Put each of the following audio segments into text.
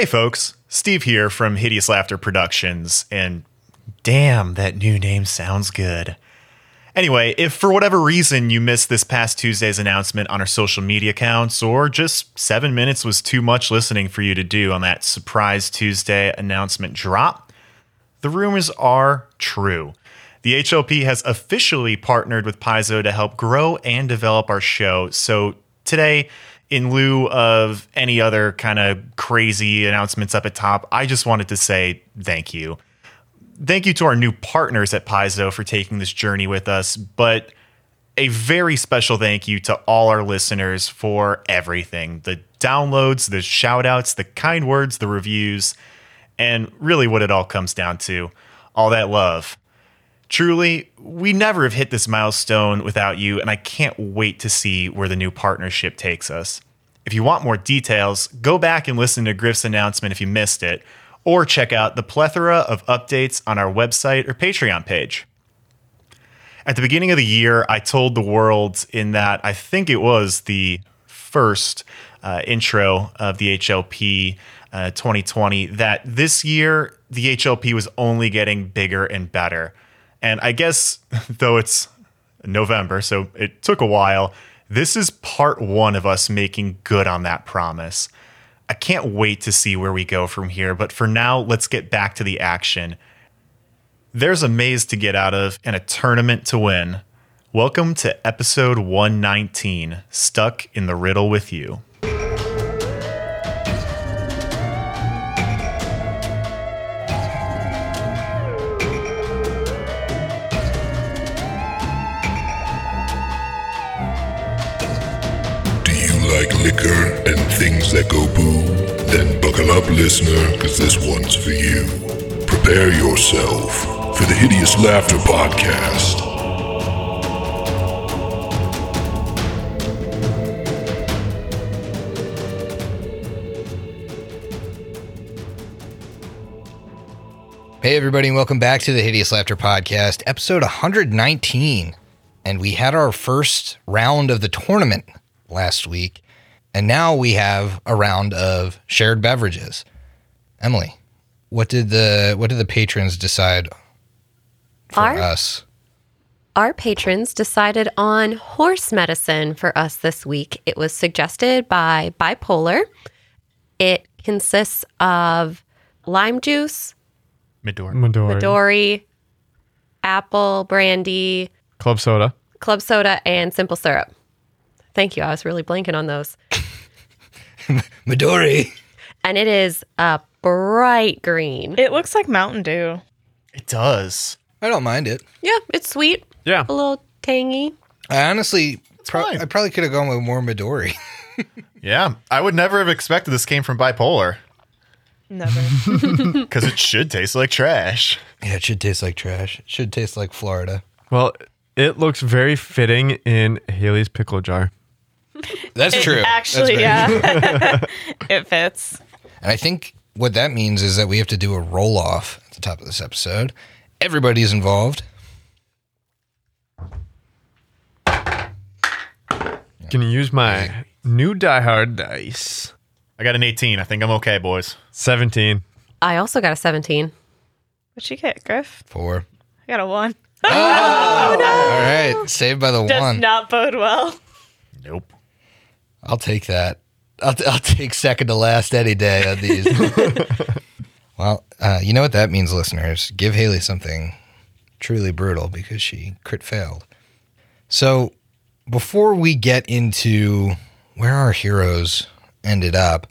Hey, folks. Steve here from Hideous Laughter Productions, and damn, that new name sounds good. Anyway, if for whatever reason you missed this past Tuesday's announcement on our social media accounts, or just seven minutes was too much listening for you to do on that surprise Tuesday announcement drop, the rumors are true. The HLP has officially partnered with Paizo to help grow and develop our show. So today, in lieu of any other kind of crazy announcements up at top, I just wanted to say thank you. Thank you to our new partners at Paizo for taking this journey with us, but a very special thank you to all our listeners for everything the downloads, the shout outs, the kind words, the reviews, and really what it all comes down to all that love. Truly, we never have hit this milestone without you, and I can't wait to see where the new partnership takes us. If you want more details, go back and listen to Griff's announcement if you missed it, or check out the plethora of updates on our website or Patreon page. At the beginning of the year, I told the world in that I think it was the first uh, intro of the HLP uh, 2020 that this year the HLP was only getting bigger and better. And I guess, though it's November, so it took a while, this is part one of us making good on that promise. I can't wait to see where we go from here, but for now, let's get back to the action. There's a maze to get out of and a tournament to win. Welcome to episode 119 Stuck in the Riddle with You. Like liquor and things that go boo? Then buckle up, listener, because this one's for you. Prepare yourself for the Hideous Laughter Podcast. Hey, everybody, and welcome back to the Hideous Laughter Podcast, episode 119. And we had our first round of the tournament last week. And now we have a round of shared beverages. Emily, what did the what did the patrons decide for Our- us? Our patrons decided on horse medicine for us this week. It was suggested by Bipolar. It consists of lime juice, Midor. Midori. Midori, apple brandy, Club soda. club soda, and simple syrup. Thank you. I was really blanking on those. Midori. And it is a bright green. It looks like Mountain Dew. It does. I don't mind it. Yeah, it's sweet, Yeah. a little tangy. I honestly, pro- fine. I probably could have gone with more Midori. Yeah, I would never have expected this came from Bipolar Never. because it should taste like trash. yeah, it should taste like trash. It should taste like Florida. Well, it looks very fitting in Haley's pickle jar. That's true. Actually, very yeah. it fits. And I think what that means is that we have to do a roll off at the top of this episode. Everybody's involved. Can you use my new Die Hard dice? I got an 18. I think I'm okay, boys. 17. I also got a 17. What'd you get, Griff? Four. I got a one. Oh! Oh, All right. Saved by the Does one. not bode well. Nope. I'll take that. I'll, I'll take second to last any day on these. well, uh, you know what that means, listeners. Give Haley something truly brutal because she crit failed. So, before we get into where our heroes ended up,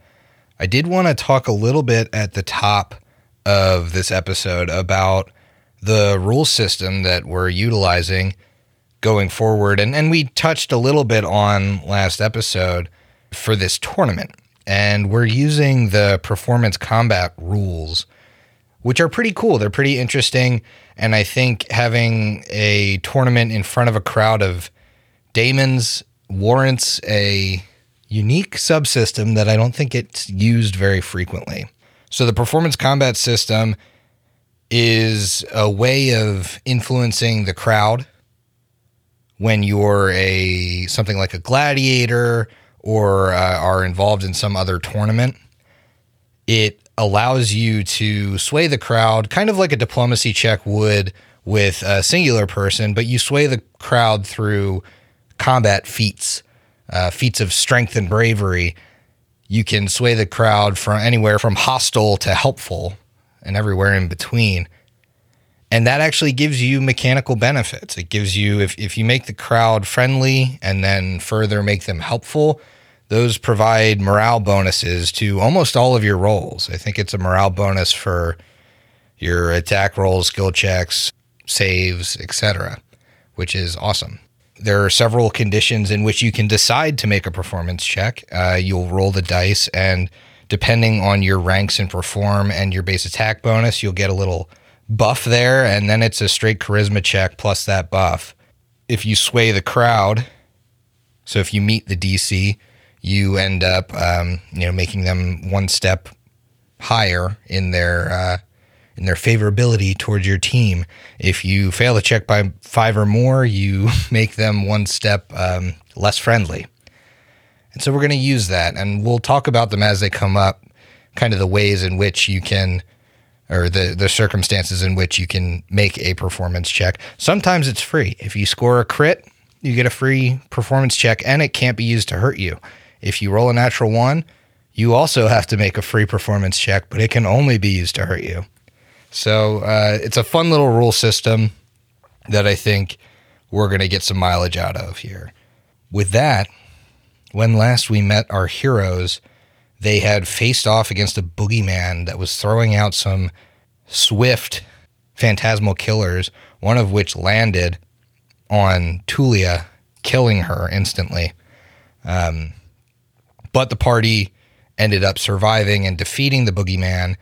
I did want to talk a little bit at the top of this episode about the rule system that we're utilizing going forward. And, and we touched a little bit on last episode for this tournament. And we're using the performance combat rules, which are pretty cool. They're pretty interesting. And I think having a tournament in front of a crowd of daemons warrants a unique subsystem that I don't think it's used very frequently. So the performance combat system is a way of influencing the crowd when you're a something like a gladiator or uh, are involved in some other tournament. it allows you to sway the crowd, kind of like a diplomacy check would with a singular person, but you sway the crowd through combat feats, uh, feats of strength and bravery. You can sway the crowd from anywhere from hostile to helpful and everywhere in between. And that actually gives you mechanical benefits. It gives you, if, if you make the crowd friendly and then further make them helpful, those provide morale bonuses to almost all of your rolls. I think it's a morale bonus for your attack rolls, skill checks, saves, etc., which is awesome. There are several conditions in which you can decide to make a performance check. Uh, you'll roll the dice, and depending on your ranks and perform and your base attack bonus, you'll get a little buff there, and then it's a straight charisma check plus that buff. If you sway the crowd, so if you meet the DC, you end up, um, you know, making them one step higher in their uh, in their favorability towards your team. If you fail the check by five or more, you make them one step um, less friendly. And so we're going to use that, and we'll talk about them as they come up, kind of the ways in which you can, or the the circumstances in which you can make a performance check. Sometimes it's free. If you score a crit, you get a free performance check, and it can't be used to hurt you. If you roll a natural one, you also have to make a free performance check, but it can only be used to hurt you. So uh, it's a fun little rule system that I think we're going to get some mileage out of here. With that, when last we met our heroes, they had faced off against a boogeyman that was throwing out some swift phantasmal killers, one of which landed on Tulia, killing her instantly. Um, but the party ended up surviving and defeating the boogeyman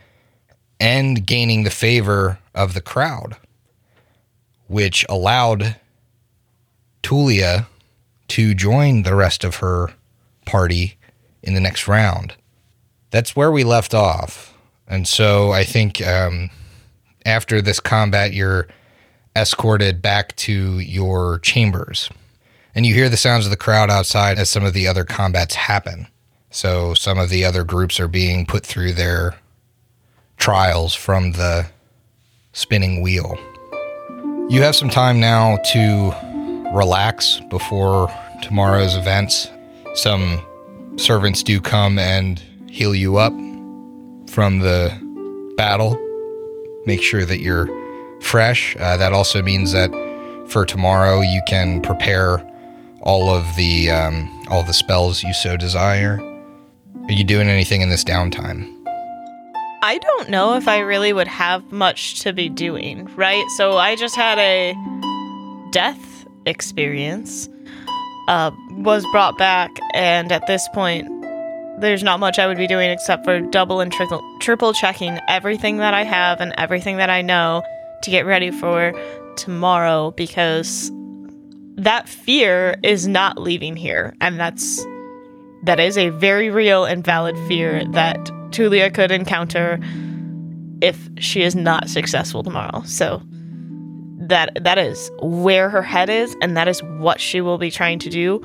and gaining the favor of the crowd, which allowed Tulia to join the rest of her party in the next round. That's where we left off. And so I think um, after this combat, you're escorted back to your chambers. And you hear the sounds of the crowd outside as some of the other combats happen. So some of the other groups are being put through their trials from the spinning wheel. You have some time now to relax before tomorrow's events. Some servants do come and heal you up from the battle. Make sure that you're fresh. Uh, that also means that for tomorrow you can prepare all of the um, all the spells you so desire. Are you doing anything in this downtime? I don't know if I really would have much to be doing, right? So I just had a death experience, uh, was brought back, and at this point, there's not much I would be doing except for double and triple, checking everything that I have and everything that I know to get ready for tomorrow because that fear is not leaving here, and that's that is a very real and valid fear that Tulia could encounter if she is not successful tomorrow. So that that is where her head is and that is what she will be trying to do.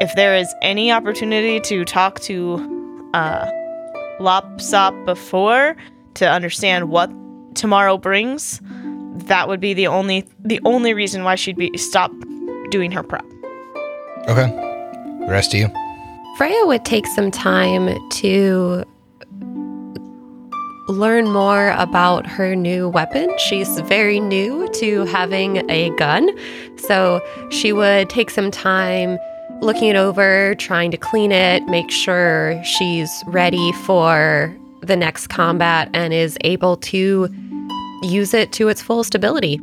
If there is any opportunity to talk to uh Lopsoc before to understand what tomorrow brings, that would be the only the only reason why she'd be stop doing her prep. Okay. The rest of you? Freya would take some time to learn more about her new weapon. She's very new to having a gun. So she would take some time looking it over, trying to clean it, make sure she's ready for the next combat and is able to use it to its full stability.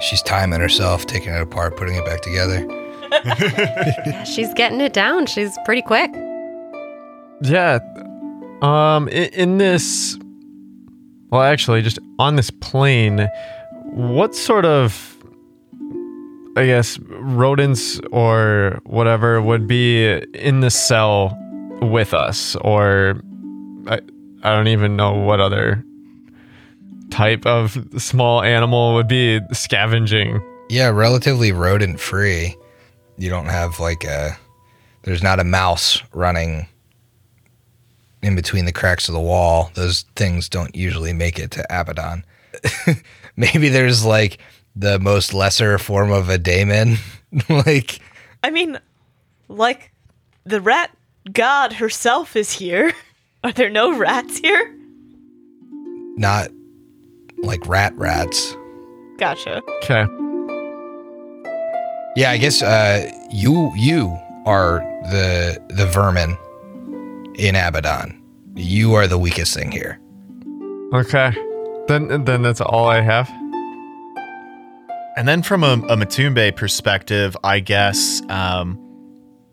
She's timing herself, taking it apart, putting it back together. She's getting it down. She's pretty quick. Yeah. Um in, in this well actually just on this plane what sort of I guess rodents or whatever would be in the cell with us or I I don't even know what other type of small animal would be scavenging. Yeah, relatively rodent free. You don't have like a there's not a mouse running in between the cracks of the wall. Those things don't usually make it to Abaddon. Maybe there's like the most lesser form of a daemon. like, I mean, like the rat god herself is here. Are there no rats here? not like rat rats. Gotcha. Okay. Yeah, I guess uh, you you are the the vermin in Abaddon. You are the weakest thing here. Okay. Then then that's all I have. And then from a, a Matumbe perspective, I guess um,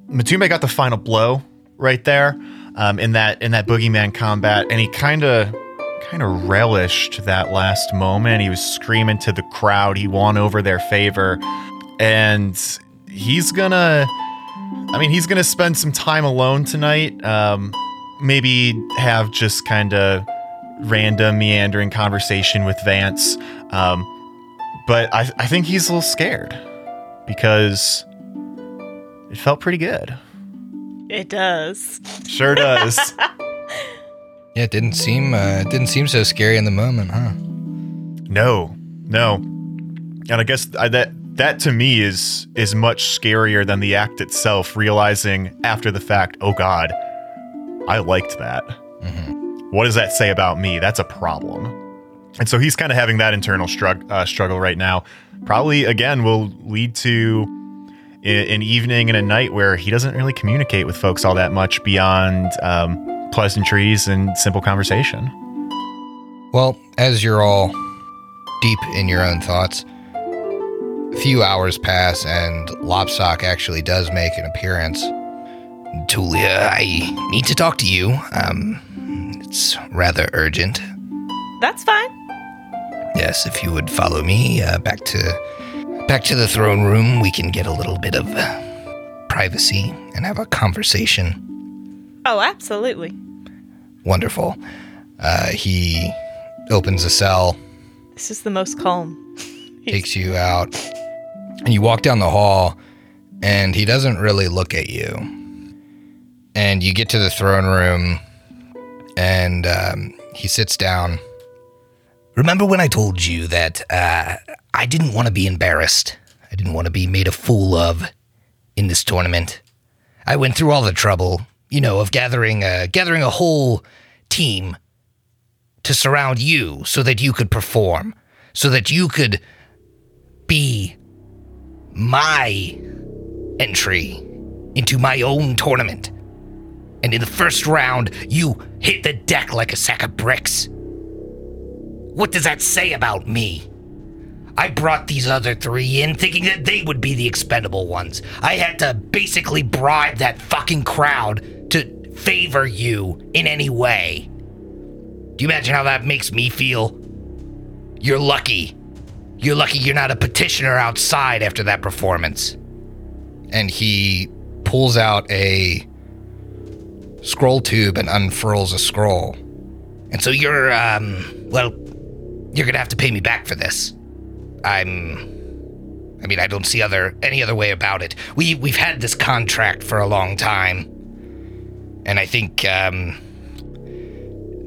Matumbe got the final blow right there um, in that in that boogeyman combat, and he kind of kind of relished that last moment. He was screaming to the crowd. He won over their favor, and he's gonna. I mean, he's gonna spend some time alone tonight. Um, maybe have just kind of random meandering conversation with Vance. Um, but I, I think he's a little scared because it felt pretty good. It does. Sure does. Yeah, it didn't seem uh, it didn't seem so scary in the moment, huh? no, no, and I guess I, that that to me is is much scarier than the act itself. Realizing after the fact, oh God, I liked that. What does that say about me? That's a problem. And so he's kind of having that internal strugg- uh, struggle right now. Probably again will lead to i- an evening and a night where he doesn't really communicate with folks all that much beyond um, pleasantries and simple conversation. Well, as you're all deep in your own thoughts, a few hours pass and Lopsoc actually does make an appearance. Tulia, I need to talk to you. Um, it's rather urgent. That's fine. Yes, if you would follow me uh, back to back to the throne room, we can get a little bit of uh, privacy and have a conversation. Oh, absolutely. Wonderful. Uh, he opens a cell, This is the most calm. takes you out, and you walk down the hall, and he doesn't really look at you. And you get to the throne room, and um, he sits down. Remember when I told you that uh, I didn't want to be embarrassed? I didn't want to be made a fool of in this tournament. I went through all the trouble, you know, of gathering a, gathering a whole team to surround you so that you could perform, so that you could be my entry into my own tournament. And in the first round, you hit the deck like a sack of bricks. What does that say about me? I brought these other three in thinking that they would be the expendable ones. I had to basically bribe that fucking crowd to favor you in any way. Do you imagine how that makes me feel? You're lucky. You're lucky you're not a petitioner outside after that performance. And he pulls out a scroll tube and unfurls a scroll. And so you're, um, well, you're gonna have to pay me back for this. I'm. I mean, I don't see other any other way about it. We we've had this contract for a long time, and I think um,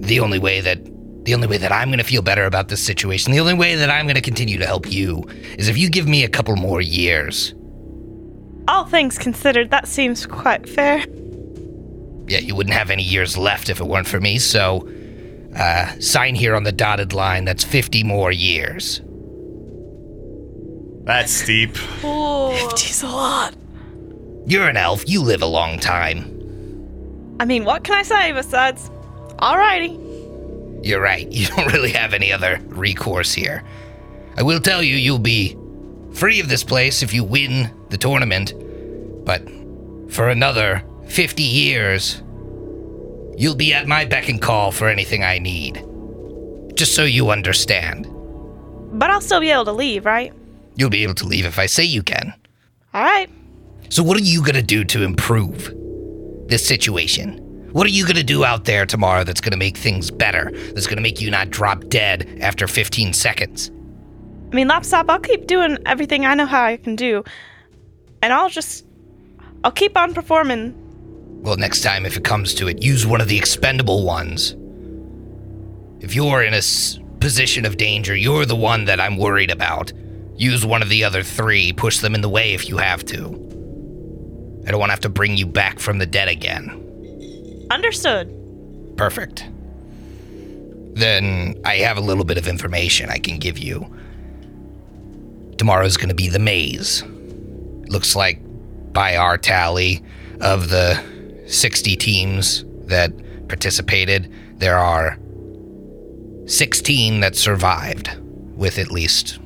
the only way that the only way that I'm gonna feel better about this situation, the only way that I'm gonna continue to help you, is if you give me a couple more years. All things considered, that seems quite fair. Yeah, you wouldn't have any years left if it weren't for me. So, uh, sign here on the dotted line. That's 50 more years. That's steep. Fifty's a lot. You're an elf. You live a long time. I mean, what can I say besides, alrighty. You're right. You don't really have any other recourse here. I will tell you, you'll be free of this place if you win the tournament, but for another 50 years, you'll be at my beck and call for anything I need. Just so you understand. But I'll still be able to leave, right? You'll be able to leave if I say you can. Alright. So, what are you gonna do to improve this situation? What are you gonna do out there tomorrow that's gonna make things better? That's gonna make you not drop dead after 15 seconds? I mean, Lapsop, I'll keep doing everything I know how I can do. And I'll just. I'll keep on performing Well, next time, if it comes to it, use one of the expendable ones. If you're in a s- position of danger, you're the one that I'm worried about. Use one of the other three, push them in the way if you have to. I don't want to have to bring you back from the dead again. Understood. Perfect. Then I have a little bit of information I can give you. Tomorrow's going to be the maze. Looks like, by our tally of the 60 teams that participated, there are 16 that survived with at least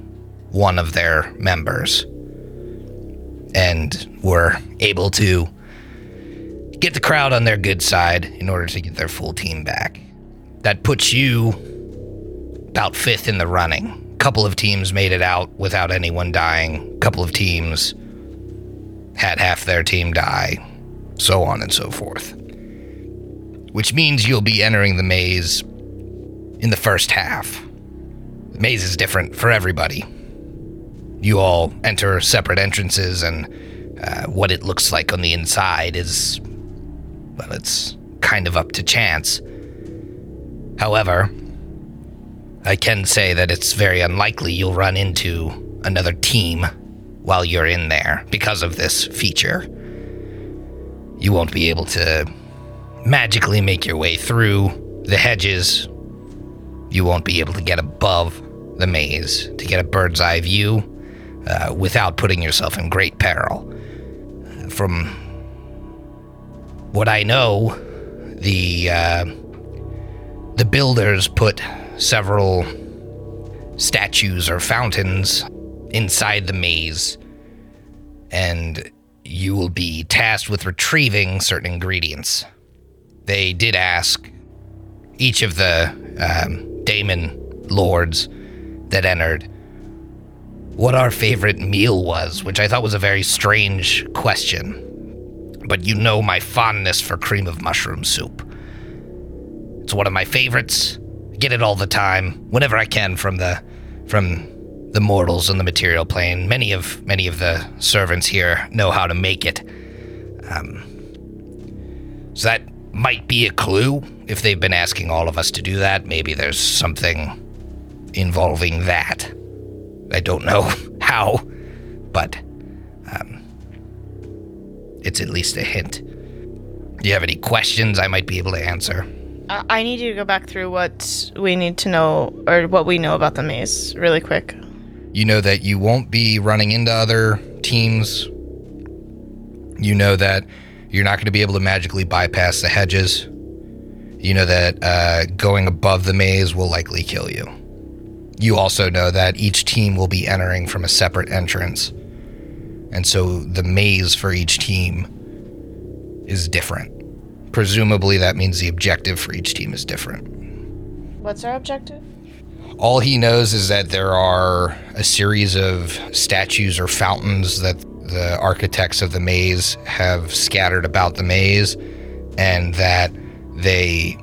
one of their members. And were able to get the crowd on their good side in order to get their full team back. That puts you about fifth in the running. A couple of teams made it out without anyone dying. A couple of teams had half their team die, so on and so forth. Which means you'll be entering the maze in the first half. The maze is different for everybody. You all enter separate entrances, and uh, what it looks like on the inside is well, it's kind of up to chance. However, I can say that it's very unlikely you'll run into another team while you're in there because of this feature. You won't be able to magically make your way through the hedges. You won't be able to get above the maze to get a bird's eye view uh, without putting yourself in great peril. From what I know, the uh, the builders put several statues or fountains inside the maze, and you will be tasked with retrieving certain ingredients. They did ask each of the um, daemon lords that entered what our favorite meal was, which I thought was a very strange question but you know my fondness for cream of mushroom soup. It's one of my favorites. I get it all the time, whenever I can from the from the mortals on the material plane. Many of many of the servants here know how to make it. Um, so that might be a clue. If they've been asking all of us to do that, maybe there's something involving that. I don't know how, but um, it's at least a hint. Do you have any questions I might be able to answer? I need you to go back through what we need to know, or what we know about the maze, really quick. You know that you won't be running into other teams. You know that you're not going to be able to magically bypass the hedges. You know that uh, going above the maze will likely kill you. You also know that each team will be entering from a separate entrance. And so the maze for each team is different. Presumably, that means the objective for each team is different. What's our objective? All he knows is that there are a series of statues or fountains that the architects of the maze have scattered about the maze, and that they,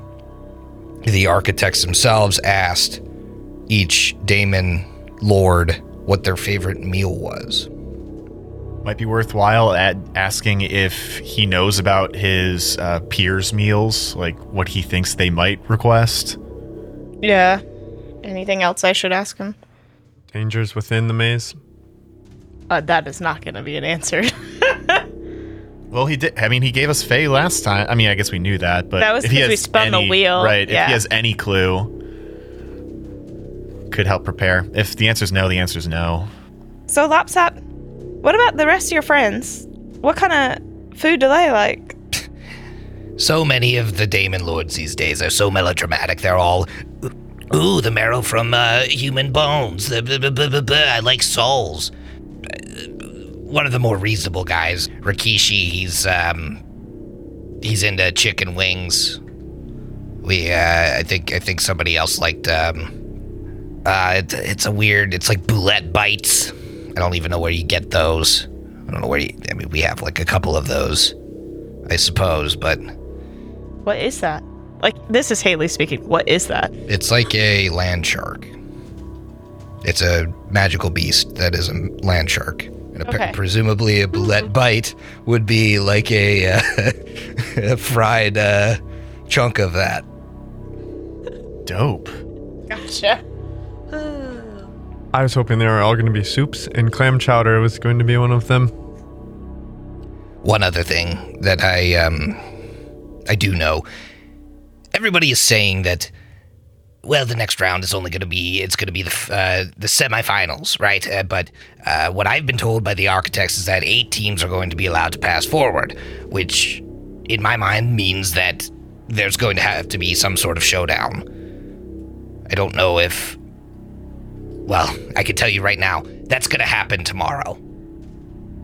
the architects themselves, asked each daemon lord what their favorite meal was. Might be worthwhile at asking if he knows about his uh, peers' meals, like what he thinks they might request. Yeah. Anything else I should ask him? Dangers within the maze. Uh, that is not going to be an answer. Well, he did. I mean, he gave us Faye last time. I mean, I guess we knew that, but That was if he 'cause we has spun the wheel, right? If he has any clue, could help prepare. If the answer is no, the answer is no. so, Lapsap, what about the rest of your friends? What kind of food do they like? So many of the Daemon Lords these days are so melodramatic. They're all, ooh, the marrow from uh, human bones. I like souls. Uh, One of the more reasonable guys, Rikishi, he's um, he's into chicken wings. We, uh, I think, I think somebody else liked. Um, uh, it, it's a weird. It's like bulette bites. I don't even know where you get those. I don't know where you. I mean, we have like a couple of those, I suppose, but. What is that? Like, this is Haley speaking. What is that? It's like a land shark. It's a magical beast that is a land shark, and And appa- Okay. presumably, a bulette bite would be like a, uh, a fried uh, chunk of that. Dope. Gotcha. I was hoping they were all going to be soups, and clam chowder was going to be one of them. One other thing that I um I do know. Everybody is saying that well, the next round is only going to be it's going to be the uh, the semifinals, right? Uh, but uh, what I've been told by the architects is that eight teams are going to be allowed to pass forward, which, in my mind, means that there's going to have to be some sort of showdown. I don't know if. Well, I can tell you right now, that's going to happen tomorrow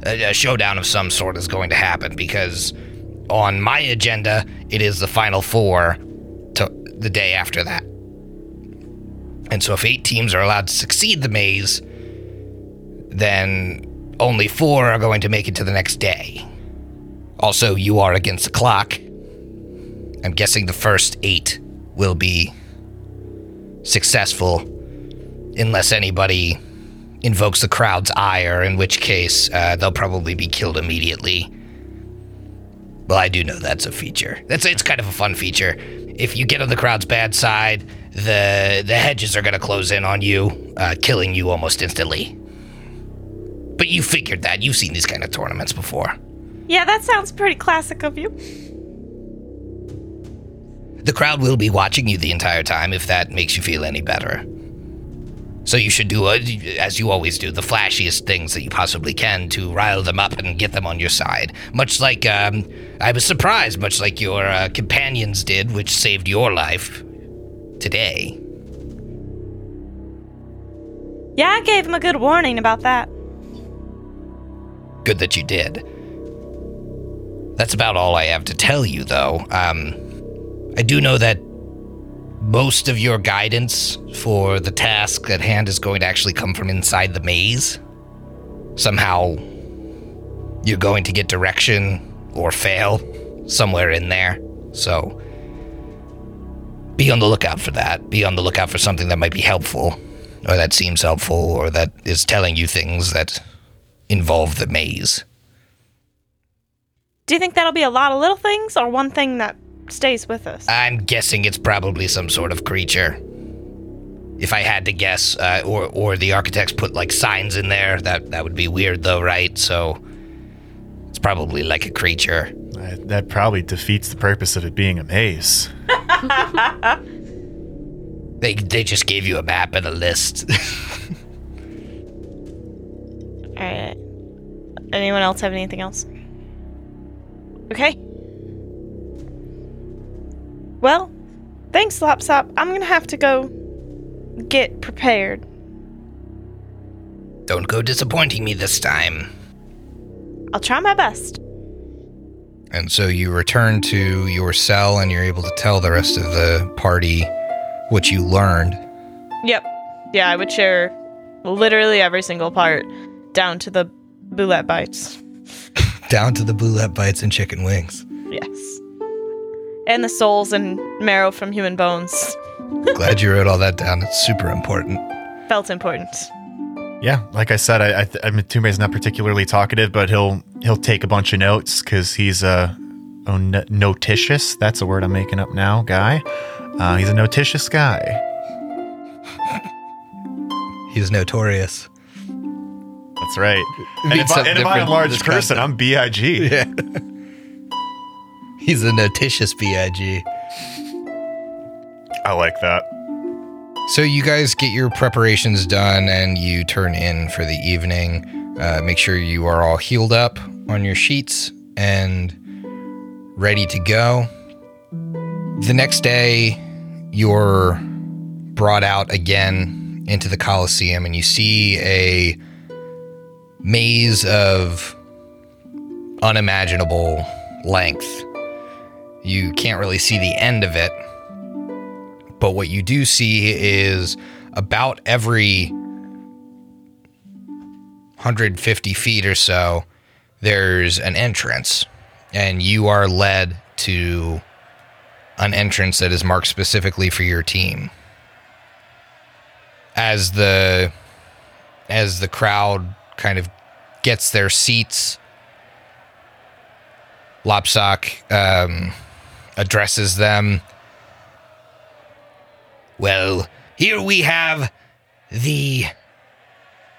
a, a showdown of some sort is going to happen because on my agenda it is the final four the day after that and so if eight teams are allowed to succeed the maze then only four are going to make it to the next day also you are against the clock i'm guessing the first eight will be successful unless anybody invokes the crowd's ire, in which case uh, they'll probably be killed immediately. Well, I do know that's a feature. That's it's kind of a fun feature. If you get on the crowd's bad side, the the hedges are gonna close in on you, uh, killing you almost instantly. But you figured that. You've seen these kind of tournaments before. Yeah, that sounds pretty classic of you. The crowd will be watching you the entire time if that makes you feel any better. So you should do, uh, as you always do, the flashiest things that you possibly can to rile them up and get them on your side. Much like, um, I was surprised, much like your uh, companions did, which saved your life today. Yeah, I gave him a good warning about that. Good that you did. That's about all I have to tell you, though. Um, I do know that most of your guidance for the task at hand is going to actually come from inside the maze. Somehow, you're going to get direction or fail somewhere in there. So, be on the lookout for that. Be on the lookout for something that might be helpful, or that seems helpful, or that is telling you things that involve the maze. Do you think that'll be a lot of little things or one thing that stays with us? I'm guessing it's probably some sort of creature. If I had to guess, uh, or or the architects put like signs in there, that that would be weird though, right? So it's probably like a creature. That, that probably defeats the purpose of it being a maze. They they just gave you a map and a list. All right. Anyone else have anything else? Okay. Well, thanks, Lopsoc. I'm gonna have to go get prepared. Don't go disappointing me this time. I'll try my best. And so you return to your cell and you're able to tell the rest of the party what you learned. Yep. Yeah, I would share literally every single part, down to the bulette bites. Down to the bulette bites and chicken wings. Yes. And the souls and marrow from human bones. Glad you wrote all that down. It's super important. Felt important. Yeah, like I said, I, I, th- I mean, Tume's not particularly talkative, but he'll he'll take a bunch of notes because he's a notitious. That's a word I'm making up now, guy. Uh, he's a notitious guy. He's notorious. That's right. And if, I, and if I'm a large this person, I'm Big. Yeah. He's a notitious BIG. I like that. So you guys get your preparations done and you turn in for the evening. Uh, make sure you are all healed up on your sheets and ready to go. The next day, you're brought out again into the Coliseum and you see a maze of unimaginable length. You can't really see the end of it, but what you do see is about every 150 feet or so, there's an entrance, and you are led to an entrance that is marked specifically for your team. As the as the crowd kind of gets their seats. Lopsoc um, addresses them. Well, here we have the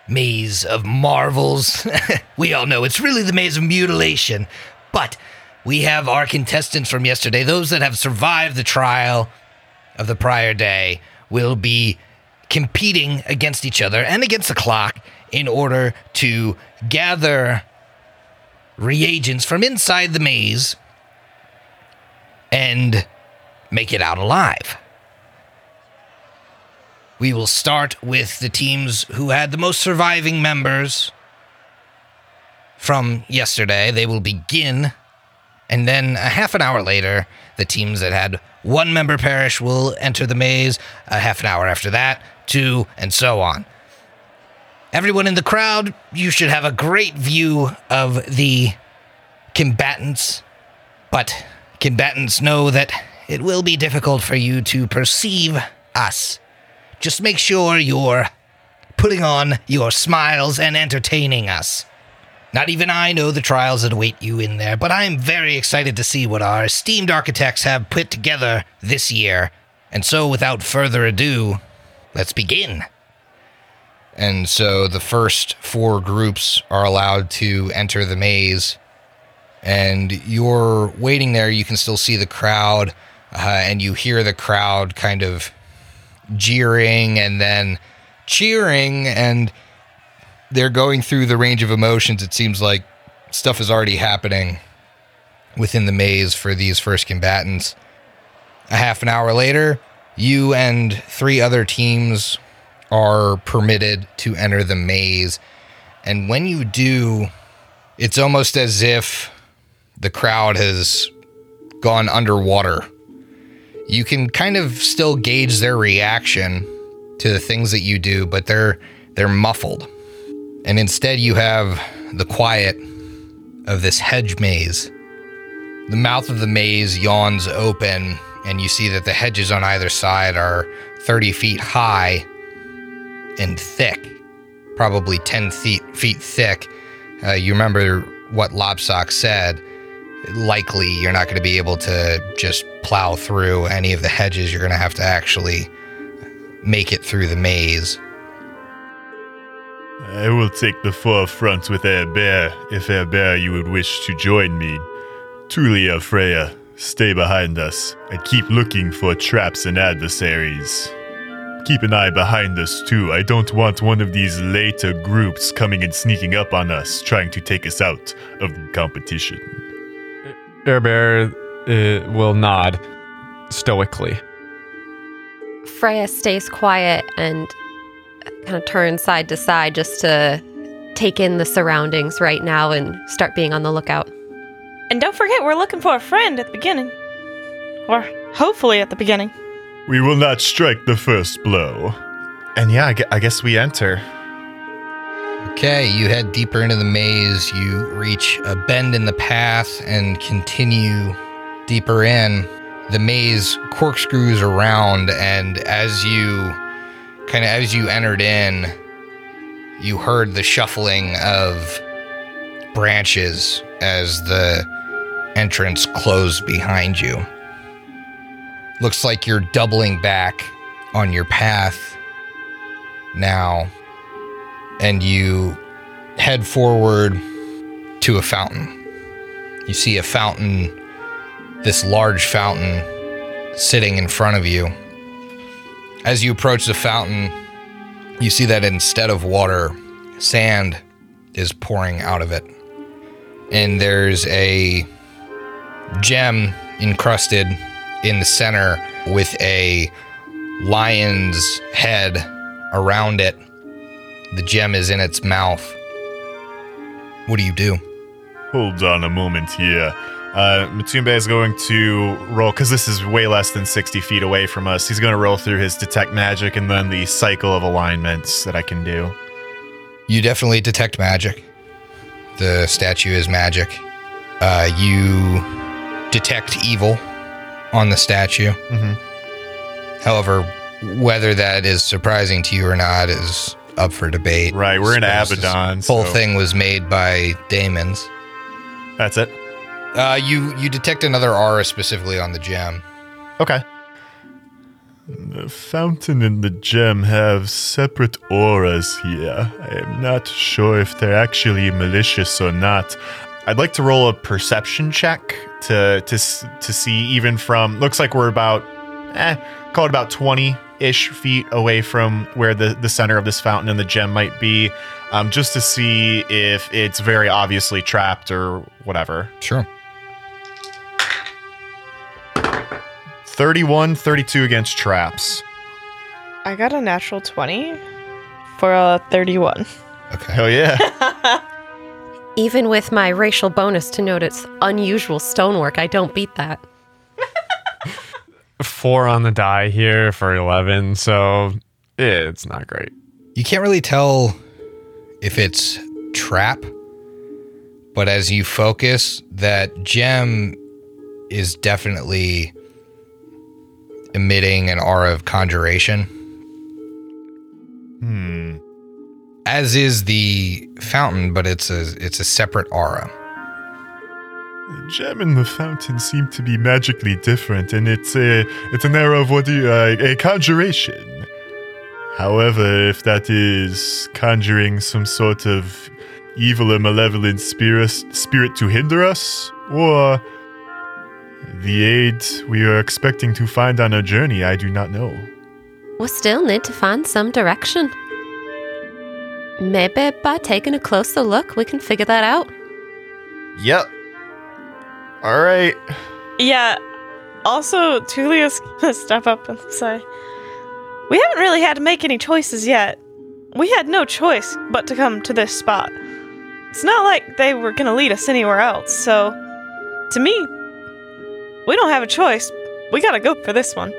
maze of marvels. we all know it's really the maze of mutilation, but we have our contestants from yesterday, those that have survived the trial of the prior day, will be competing against each other and against the clock in order to gather reagents from inside the maze and make it out alive. We will start with the teams who had the most surviving members from yesterday. They will begin, and then a half an hour later, the teams that had one member perish will enter the maze. A half an hour after that, two, and so on. Everyone in the crowd, you should have a great view of the combatants, but combatants know that it will be difficult for you to perceive us. Just make sure you're putting on your smiles and entertaining us. Not even I know the trials that await you in there, but I'm very excited to see what our esteemed architects have put together this year. And so, without further ado, let's begin. And so the first four groups are allowed to enter the maze. And you're waiting there. You can still see the crowd, uh, and you hear the crowd kind of jeering and then cheering. And they're going through the range of emotions. It seems like stuff is already happening within the maze for these first combatants. A half an hour later, you and three other teams are permitted to enter the maze. And when you do, it's almost as if the crowd has gone underwater. You can kind of still gauge their reaction to the things that you do, but they're they're muffled. And instead you have the quiet of this hedge maze. The mouth of the maze yawns open, and you see that the hedges on either side are 30 feet high and thick, probably 10 feet, feet thick. Uh, you remember what Lopsoc said. Likely, you're not going to be able to just plow through any of the hedges. You're going to have to actually make it through the maze. I will take the forefront with Air if Air you would wish to join me. Truly, Freya, stay behind us and keep looking for traps and adversaries. Keep an eye behind us too. I don't want one of these later groups coming and sneaking up on us, trying to take us out of the competition. Air Bear uh, will nod stoically. Freya stays quiet and kind of turns side to side just to take in the surroundings right now and start being on the lookout. And don't forget, we're looking for a friend at the beginning. Or hopefully at the beginning. We will not strike the first blow. And yeah, I I guess we enter. Okay, you head deeper into the maze. You reach a bend in the path and continue deeper in. The maze corkscrews around, and as you kind of as you entered in, you heard the shuffling of branches as the entrance closed behind you. Looks like you're doubling back on your path now and you head forward to a fountain. You see a fountain, this large fountain, sitting in front of you. As you approach the fountain, you see that instead of water, sand is pouring out of it. And there's a gem encrusted in the center with a lion's head around it the gem is in its mouth. What do you do? Hold on a moment here. Uh, Matumbe is going to roll because this is way less than 60 feet away from us. He's going to roll through his detect magic and then the cycle of alignments that I can do. You definitely detect magic. The statue is magic. Uh, you detect evil on the statue. Mhm. However, whether that is surprising to you or not is up for debate. Right, we're in Suppose this Abaddon, Whole so- thing was made by Daemons. That's it. Uh, you you detect another aura specifically on the gem. Okay. The fountain and the gem have separate auras here. I am not sure if they're actually malicious or not. I'd like to roll a perception check to to s- to see even from looks like we're about eh call it about 20 ish feet away from where the the center of this fountain and the gem might be um, just to see if it's very obviously trapped or whatever Sure. 31 32 against traps I got a natural 20 for a 31. Okay. hell yeah Even with my racial bonus to note its unusual stonework, I don't beat that. Four on the die here for 11, so it's not great. You can't really tell if it's trap, but as you focus, that gem is definitely emitting an aura of conjuration. hmm As is the fountain, but it's a it's a separate aura. The gem and the fountain seem to be magically different, and it's a it's an era of what do you, uh, a conjuration. However, if that is conjuring some sort of evil or malevolent spirit spirit to hinder us, or the aid we are expecting to find on our journey, I do not know. We still need to find some direction. Maybe by taking a closer look, we can figure that out. yep all right Yeah. Also, Tulia's gonna step up and say, We haven't really had to make any choices yet. We had no choice but to come to this spot. It's not like they were gonna lead us anywhere else, so to me, we don't have a choice. We gotta go for this one.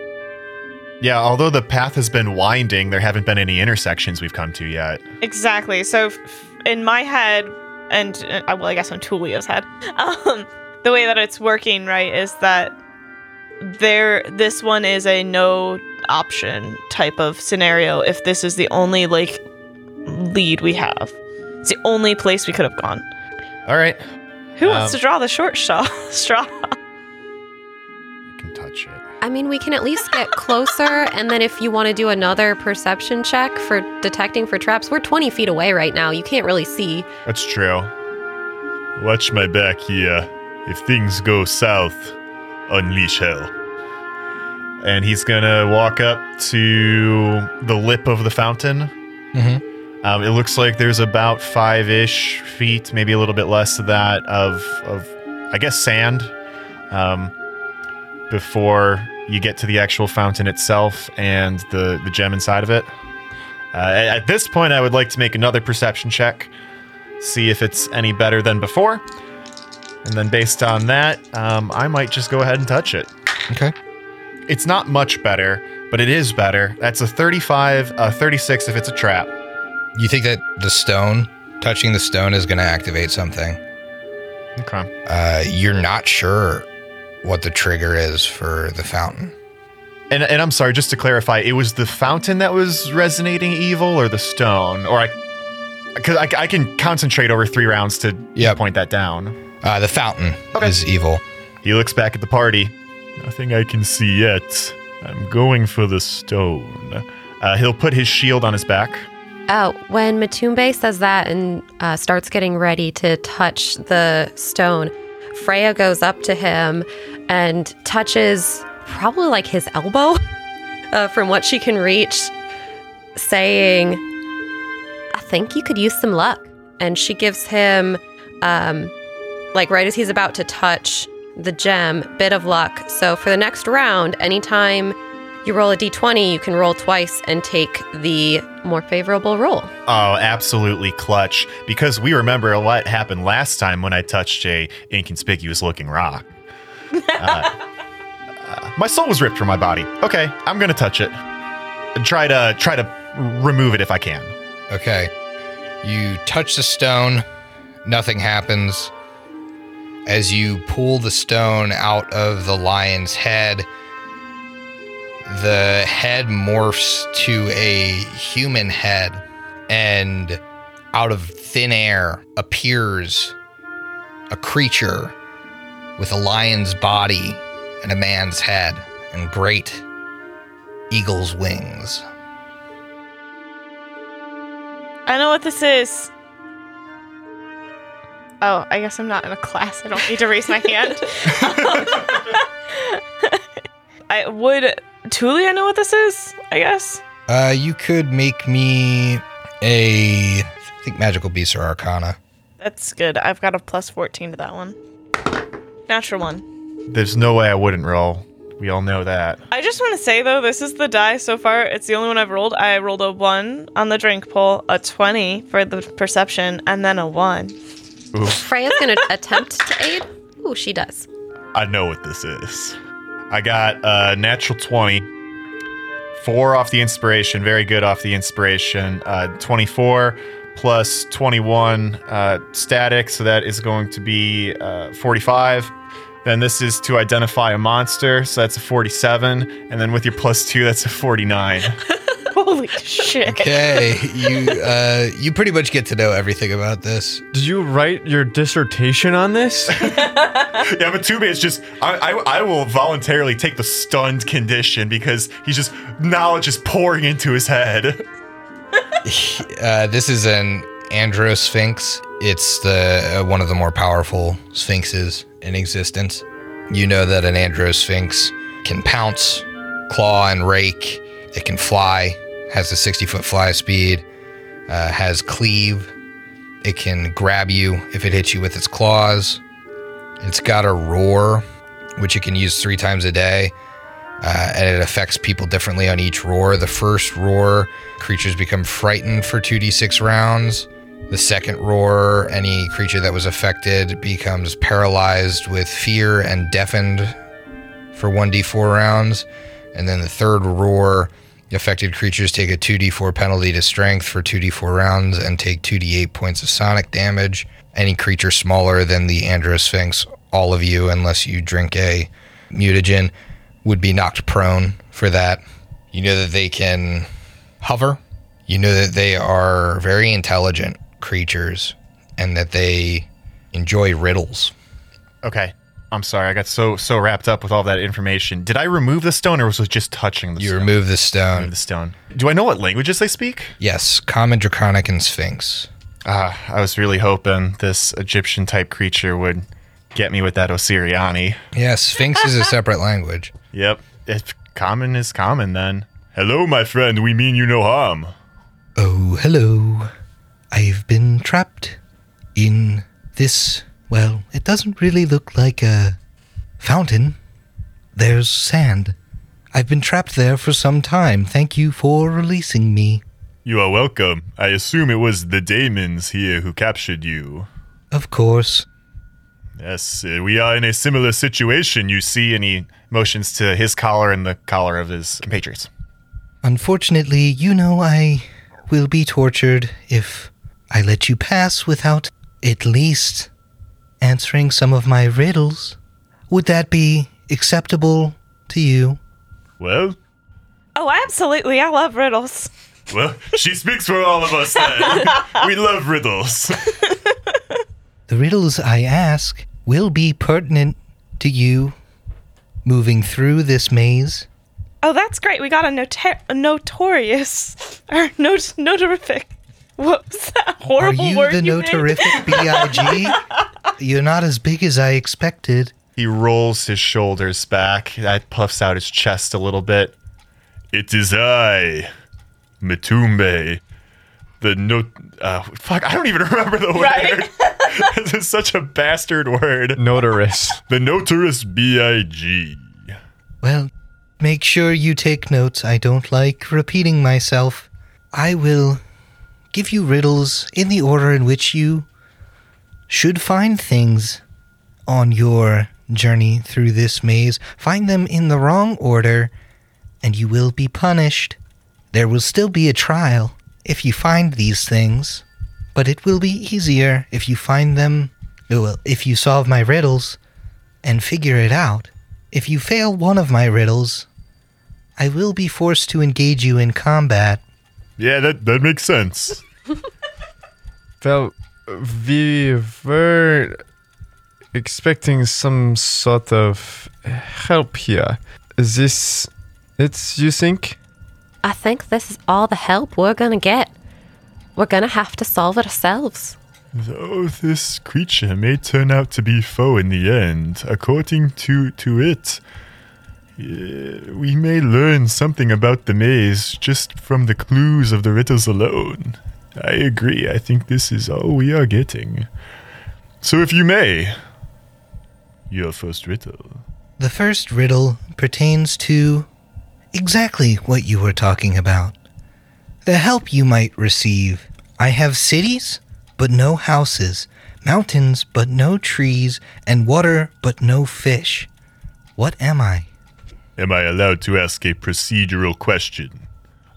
yeah although the path has been winding there haven't been any intersections we've come to yet Exactly. So, f- in my head, and uh, well, I guess on Tulia's head, um, the way that it's working, right, is that there. This one is a no option type of scenario. If this is the only like lead we have, it's the only place we could have gone. all right Who wants Um, to draw the short straw? straw? you can touch it I mean, we can at least get closer, and then if you want to do another perception check for detecting for traps, we're 20 feet away right now. You can't really see. that's true Watch my back here. If things go south, unleash hell. and he's gonna walk up to the lip of the fountain. Mm-hmm. Um, it looks like there's about five-ish feet, maybe a little bit less of that, of of I guess sand, um, before you get to the actual fountain itself and the the gem inside of it. Uh, at this point, I would like to make another perception check, see if it's any better than before, and then based on that, um, I might just go ahead and touch it. Okay. It's not much better, but it is better. That's a 35, a 36 if it's a trap. You think that the stone, touching the stone, is going to activate something? Okay. Uh, you're not sure what the trigger is for the fountain. And, and I'm sorry, just to clarify, it was the fountain that was resonating evil or the stone? Or I. Because I, I can concentrate over three rounds to Yep. point that down. Uh, the fountain Okay. is evil. He looks back at the party. Nothing I can see yet. I'm going for the stone. Uh, he'll put his shield on his back. Oh, when Matumbe says that and uh, starts getting ready to touch the stone, Freya goes up to him and touches probably like his elbow uh, from what she can reach, saying, I think you could use some luck. And she gives him, um, like right as he's about to touch the gem, bit of luck. So for the next round, anytime you roll a d20, you can roll twice and take the more favorable roll. Oh, absolutely clutch. Because we remember what happened last time when I touched a inconspicuous looking rock. Uh, uh, my soul was ripped from my body. Okay, I'm gonna touch it. And try to try to remove it if I can. Okay. You touch the stone, nothing happens. As you pull the stone out of the lion's head, the head morphs to a human head and out of thin air appears a creature with a lion's body and a man's head and great eagle's wings. I know what this is. Oh, I guess I'm not in a class. I don't need to raise my hand. I would Tulia know what this is, I guess. Uh, you could make me a, I think magical beasts or arcana. That's good. I've got a plus 14 to that one. Natural one. There's no way I wouldn't roll. We all know that. I just want to say though, this is the die so far. It's the only one I've rolled. I rolled a one on the drink pull, a 20 for the perception, and then a one. Freya's going to attempt to aid. Ooh, she does. I know what this is. I got a natural 20. Four off the inspiration. Very good off the inspiration. Uh, 24 plus 21 uh, static. So that is going to be uh, 45. Then this is to identify a monster. So that's a 47. And then with your plus two, that's a 49. Holy shit. Okay, you uh, you pretty much get to know everything about this. Did you write your dissertation on this? yeah, but Tube is just, I, I, I will voluntarily take the stunned condition because he's just, knowledge is pouring into his head. Uh, this is an androsphinx. It's the uh, one of the more powerful sphinxes in existence. You know that an androsphinx can pounce, claw, and rake. It can fly, has a 60 foot fly speed, uh, has cleave. It can grab you if it hits you with its claws. It's got a roar, which it can use three times a day, uh, and it affects people differently on each roar. The first roar, creatures become frightened for 2d6 rounds. The second roar, any creature that was affected becomes paralyzed with fear and deafened for 1d4 rounds. And then the third roar, affected creatures take a 2d4 penalty to strength for 2d4 rounds and take 2d8 points of sonic damage. Any creature smaller than the Androsphinx, all of you, unless you drink a mutagen, would be knocked prone for that. You know that they can hover. You know that they are very intelligent creatures and that they enjoy riddles. Okay. I'm sorry. I got so so wrapped up with all that information. Did I remove the stone or was it just touching the stone? You stone? remove the stone. Remove the stone. Do I know what languages they speak? Yes, common, draconic, and sphinx. Ah, I was really hoping this Egyptian type creature would get me with that Osiriani. Yes, sphinx is a separate language. Yep. If common is common, then. Hello, my friend. We mean you no harm. Oh, hello. I've been trapped in this. Well, it doesn't really look like a fountain. There's sand. I've been trapped there for some time. Thank you for releasing me. You are welcome. I assume it was the daemons here who captured you. Of course. Yes, uh, we are in a similar situation. You see, And he motions to his collar and the collar of his compatriots. Unfortunately, you know I will be tortured if I let you pass without at least answering some of my riddles. Would that be acceptable to you? well, Oh, absolutely. I love riddles. well, she speaks for all of us. Then. we love riddles. The riddles I ask will be pertinent to you moving through this maze. Oh, that's great. We got a, nota- a notorious or not- notorific. What was that Are you word the you notorific BIG? You're not as big as I expected. He rolls his shoulders back. That puffs out his chest a little bit. it is I, Matumbe. The no. Uh, fuck, I don't even remember the word. Right? word. this is such a bastard word. Notaris. The notorious B.I.G. Well, make sure you take notes. I don't like repeating myself. I will give you riddles in the order in which you should find things on your journey through this maze. Find them in the wrong order, and you will be punished. There will still be a trial if you find these things, but it will be easier if you find them. Well, if you solve my riddles and figure it out. If you fail one of my riddles, I will be forced to engage you in combat. Yeah, that that makes sense. Well, we were expecting some sort of help here. Is this it, you think? I think this is all the help we're gonna get. We're gonna have to solve it ourselves. Though this creature may turn out to be foe in the end, according to, to it, we may learn something about the maze just from the clues of the riddles alone. I agree. I think this is all we are getting. So, if you may, your first riddle. The first riddle pertains to exactly what you were talking about. The help you might receive. I have cities, but no houses, mountains, but no trees, and water, but no fish. What am I? Am I allowed to ask a procedural question?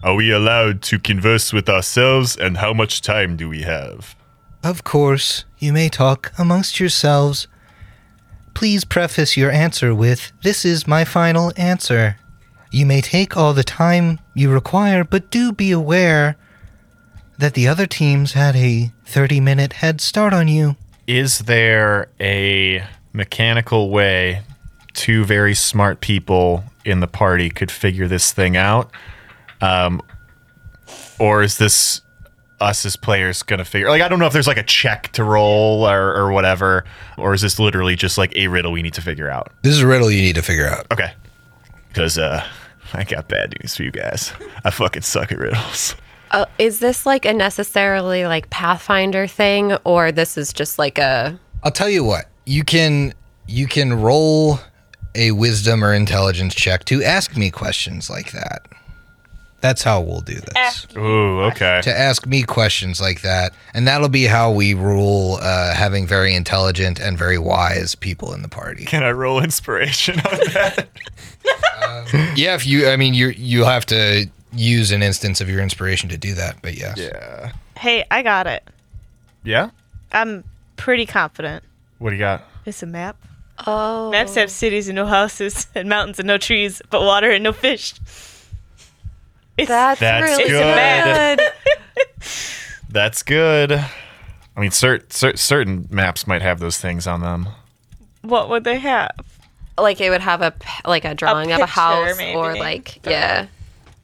Are we allowed to converse with ourselves, and how much time do we have? Of course, you may talk amongst yourselves. Please preface your answer with, This is my final answer. You may take all the time you require, but do be aware that the other teams had a 30 minute head start on you. Is there a mechanical way two very smart people in the party could figure this thing out? Um, or is this us as players going to figure? Like, I don't know if there's like a check to roll or, or whatever, or is this literally just like a riddle we need to figure out? This is a riddle you need to figure out. Okay. Because, uh, I got bad news for you guys. I fucking suck at riddles. Uh, is this like a necessarily like Pathfinder thing, or this is just like a I'll tell you what. You can you can roll a wisdom or intelligence check to ask me questions like that. That's how we'll do this. Ooh, okay. to ask me questions like that, and that'll be how we rule uh, having very intelligent and very wise people in the party. Can I roll inspiration on that? Yeah, if you, I mean, you you have to use an instance of your inspiration to do that, but yes. yeah. Hey, I got it. Yeah? I'm pretty confident. What do you got? It's a map. Oh Maps have oh. cities and no houses, and mountains and no trees, but water and no fish. It's, That's, That's really good. good. That's good. I mean, cer- cer- certain maps might have those things on them. what would they have? like it would have a p- like a drawing of a house maybe. or like yeah,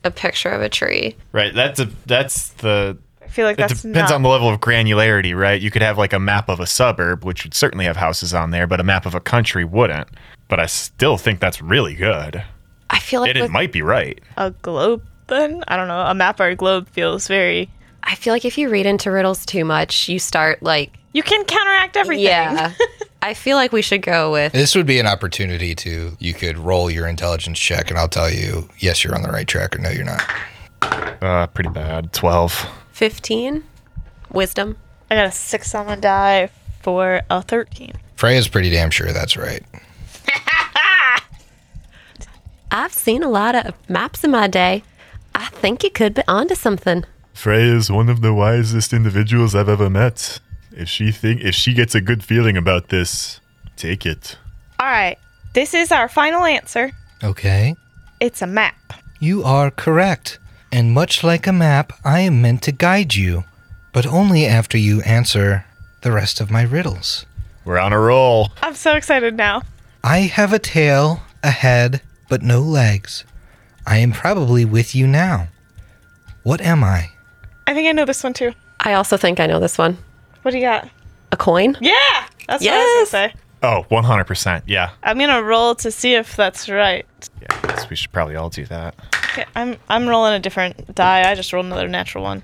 a picture of a tree. Right. That's a that's the I feel like it that's depends not, on the level of granularity, right? You could have like a map of a suburb, which would certainly have houses on there, but a map of a country wouldn't. But I still think that's really good. I feel like And it might be right. a globe. Then I don't know. A map or a globe feels very. I feel like if you read into riddles too much, you start like You can counteract everything. yeah. I feel like we should go with This would be an opportunity to you could roll your intelligence check, and I'll tell you, yes, you're on the right track, or no, you're not. Uh, pretty bad. 12. 15 wisdom. I got a six on the die for a thirteen. Freya's pretty damn sure that's right. I've seen a lot of maps in my day. I think you could be onto something. Frey is one of the wisest individuals I've ever met. If she think if she gets a good feeling about this, take it. All right, this is our final answer. Okay. It's a map. You are correct. And much like a map, I am meant to guide you, but only after you answer the rest of my riddles. We're on a roll. I'm so excited now. I have a tail, a head, but no legs. I am probably with you now. What am I? I think I know this one too. I also think I know this one. What do you got? A coin? Yeah, that's Yes. what I was gonna say. Oh, 100%. Yeah. I'm gonna roll to see if that's right. Yeah. I guess we should probably all do that. Okay, I'm I'm rolling a different die. I just rolled another natural one.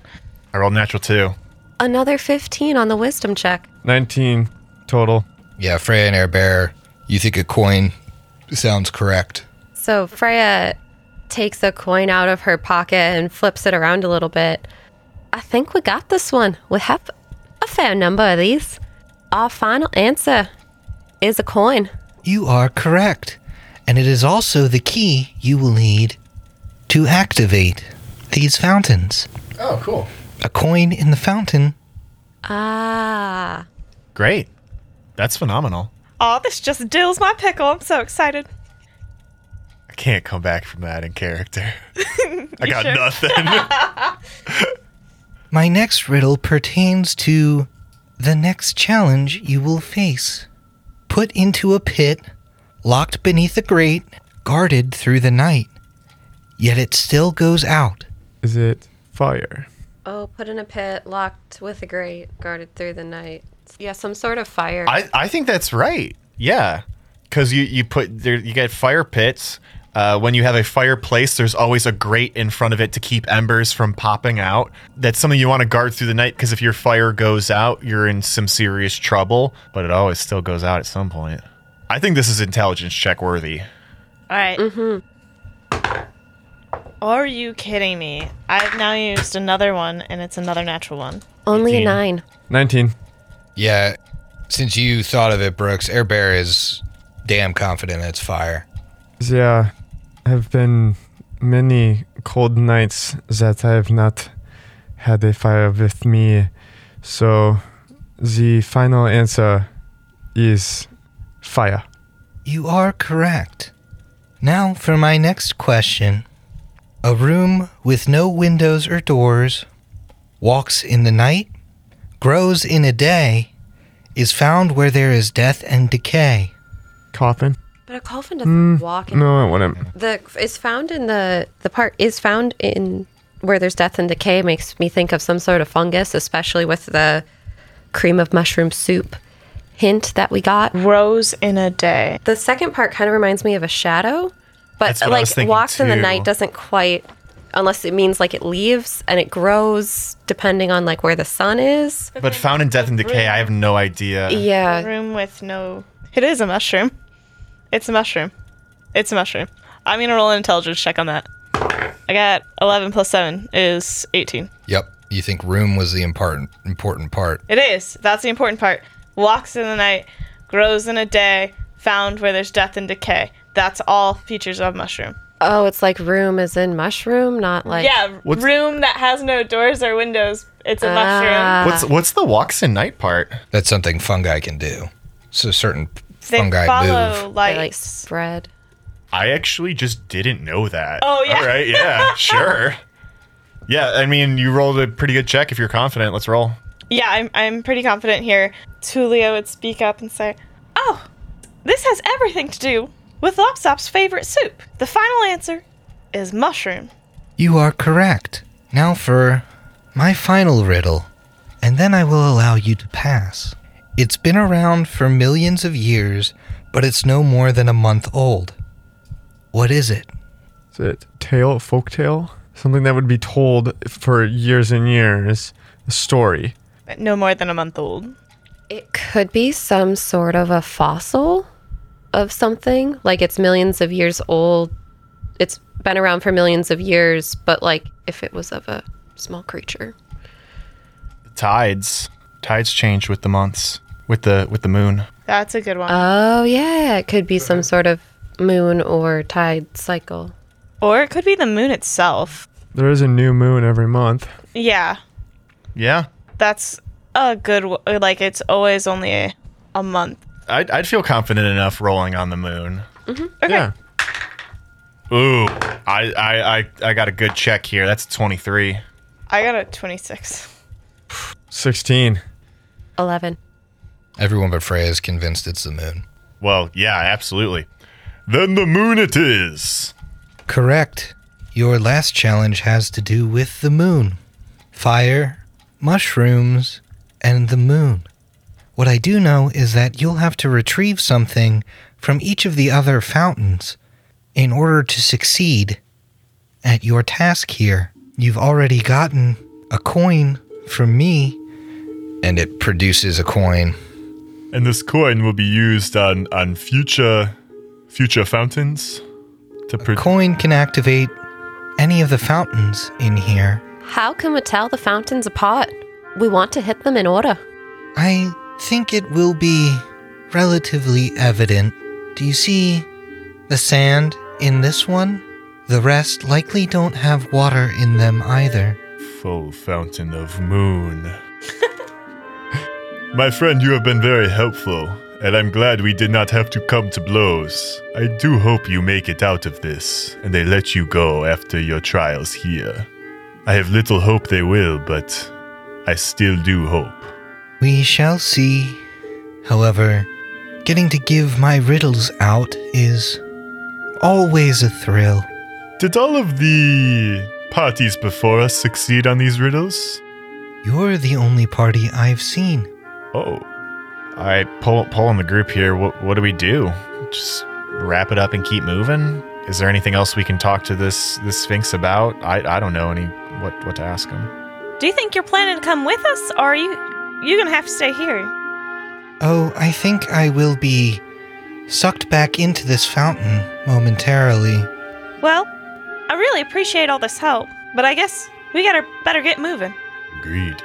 I rolled natural two. Another 15 on the wisdom check. 19 total. Yeah, Freya and Air Bear, you think a coin sounds correct. So Freya takes a coin out of her pocket and flips it around a little bit. I think we got this one. We have a fair number of these. Our final answer is a coin. You are correct. And it is also the key you will need to activate these fountains. Oh, cool. A coin in the fountain. Ah. Great. That's phenomenal. Oh, this just dills my pickle. I'm so excited. I can't come back from that in character. I got nothing. My next riddle pertains to the next challenge you will face. Put into a pit, locked beneath a grate, guarded through the night, yet it still goes out. Is it fire? Oh, put in a pit, locked with a grate, guarded through the night. Yeah, some sort of fire. I, I think that's right. Yeah, because you you put there you get fire pits. Uh, when you have a fireplace, there's always a grate in front of it to keep embers from popping out. That's something you want to guard through the night because if your fire goes out, you're in some serious trouble. But it always still goes out at some point. I think this is intelligence check worthy. All right. Mm-hmm. Are you kidding me? I've now used another one, and it's another natural one. Only a 18. nine. 19. Yeah, since you thought of it, Brooks, Air Bear is damn confident it's fire. There have been many cold nights that I have not had a fire with me. So the final answer is fire. You are correct. Now for my next question. A room with no windows or doors, walks in the night, grows in a day, is found where there is death and decay. Coffin? But a coffin doesn't hmm. walk. In No, it wouldn't. The is found in the the part is found in where there's death and decay makes me think of some sort of fungus, especially with the cream of mushroom soup hint that we got. Rose in a day. The second part kind of reminds me of a shadow, but That's what I like was thinking walks in the night doesn't quite unless it means like it leaves and it grows depending on like where the sun is. But found in death and decay, I have no idea. Yeah. Room with no. It is a mushroom. It's a mushroom. It's a mushroom. I'm gonna roll an intelligence check on that. I got 11 plus 7 is 18. Yep. You think room was the important important part. It is. That's the important part. Walks in the night, grows in a day, found where there's death and decay. That's all features of mushroom. Oh, it's like room is in mushroom, not like yeah, What's- room that has no doors or windows. It's a mushroom. Ah. What's what's the walks in night part? That's something fungi can do. So certain They fungi follow move. lights. They like spread. I actually just didn't know that. Oh, yeah. All right. Yeah. sure. Yeah. I mean, you rolled a pretty good check. If you're confident, let's roll. Yeah, I'm, I'm pretty confident here. Tulia would speak up and say, Oh, this has everything to do with Lopsoc's favorite soup. The final answer is mushroom. You are correct. Now for my final riddle, and then I will allow you to pass. It's been around for millions of years, but it's no more than a month old. What is it? Is it tale, folk tale? Something that would be told for years and years. A story. No more than a month old. It could be some sort of a fossil of something. Like it's millions of years old. It's been around for millions of years, but like if it was of a small creature. Tides. Tides change with the months. With the with the moon. That's a good one. Oh, yeah. It could be some sort of moon or tide cycle. or it could be the moon itself. There is a new moon every month. Yeah, Yeah. that's a good w- Like, it's always only a, a month. I'd, I'd feel confident enough rolling on the moon. mm-hmm Yeah. Ooh, I, I, I, I got a good check here. That's 23. I got a 26. 16. 11. Everyone but Freya is convinced it's the moon. Well, yeah, absolutely. Then the moon it is. Correct. Your last challenge has to do with the moon. Fire, mushrooms, and the moon. What I do know is that you'll have to retrieve something from each of the other fountains in order to succeed at your task here. You've already gotten a coin from me, and it produces a coin. And this coin will be used on on future future fountains to pro- Coin can activate any of the fountains in here. How can we tell the fountains apart? We want to hit them in order. I think it will be relatively evident. Do you see the sand in this one? The rest likely don't have water in them either. full fountain of moon. My friend, you have been very helpful, and I'm glad we did not have to come to blows. I do hope you make it out of this, and they let you go after your trials here. I have little hope they will, but I still do hope. We shall see. However, getting to give my riddles out is always a thrill. Did all of the parties before us succeed on these riddles? You're the only party I've seen. Oh, I pull pull in the group here. What what do we do? Just wrap it up and keep moving. Is there anything else we can talk to this this Sphinx about? I I don't know any what what to ask him. Do you think you're planning to come with us, or are you you gonna have to stay here? Oh, I think I will be sucked back into this fountain momentarily. Well, I really appreciate all this help, but I guess we gotta better get moving. agreed.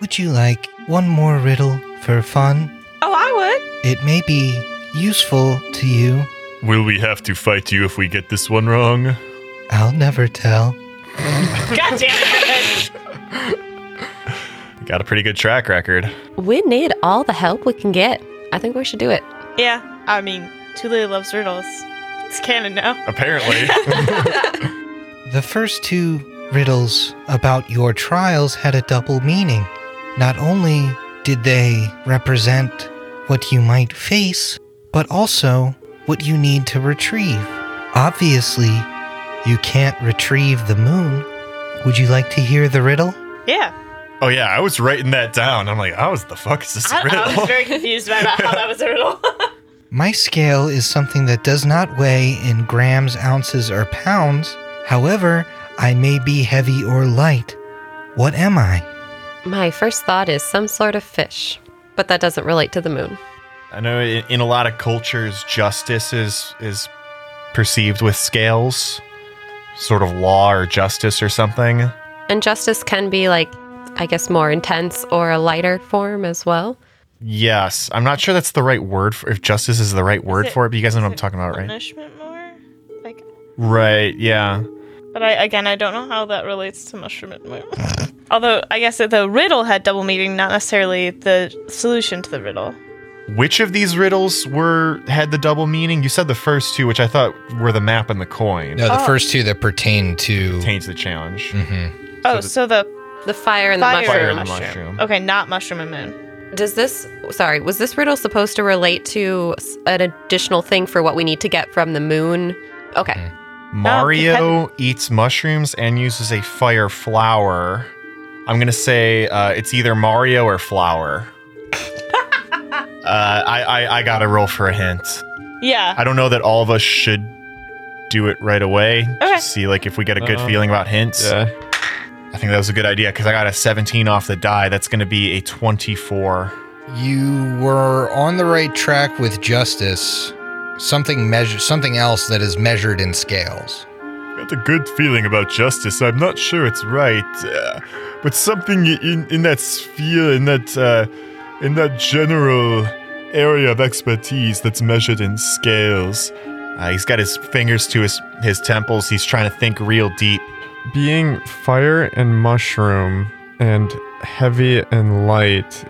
Would you like one more riddle for fun? Oh, I would. It may be useful to you. Will we have to fight you if we get this one wrong? I'll never tell. God damn it. Got a pretty good track record. We need all the help we can get. I think we should do it. yeah, I mean, Tule loves riddles. It's canon now. Apparently. The first two riddles about your trials had a double meaning. Not only did they represent what you might face, but also what you need to retrieve. Obviously, you can't retrieve the moon. Would you like to hear the riddle? Yeah. Oh yeah, I was writing that down. I'm like, how is the fuck is this a I, riddle? I was very confused about how that was a riddle. My scale is something that does not weigh in grams, ounces, or pounds. However, I may be heavy or light. What am I? My first thought is some sort of fish, but that doesn't relate to the moon. I know in, in a lot of cultures, justice is is perceived with scales, sort of law or justice or something. And justice can be like, I guess, more intense or a lighter form as well. Yes, I'm not sure that's the right word for if justice is the right word it- for it, but you guys know what I'm talking about, right? Punishment more? Like, Right. Yeah. but I again, I don't know how that relates to mushroom and moon. Although I guess that the riddle had double meaning, not necessarily the solution to the riddle. Which of these riddles were had the double meaning? You said the first two, which I thought were the map and the coin. No, the Oh. first two that pertain to. Taints the challenge. Mm-hmm. Oh, so the The fire and the fire, mushroom. and and the mushroom. mushroom. Okay, not mushroom and moon. Does this, sorry, was this riddle supposed to relate to s- an additional thing for what we need to get from the moon? Okay. Mario eats mushrooms and uses a fire flower. I'm gonna say uh, it's either Mario or flower. uh, I, I I gotta roll for a hint. Yeah. I don't know that all of us should do it right away. Okay. Just see like if we get a good Uh, feeling about hints. Yeah. I think that was a good idea because I got a 17 off the die. That's gonna be a 24. You were on the right track with justice. Something measure, something else that is measured in scales. Got a good feeling about justice. I'm not sure it's right, uh, but something in in that sphere, in that uh, in that general area of expertise that's measured in scales. Uh, he's got his fingers to his his temples. He's trying to think real deep. Being fire and mushroom and heavy and light,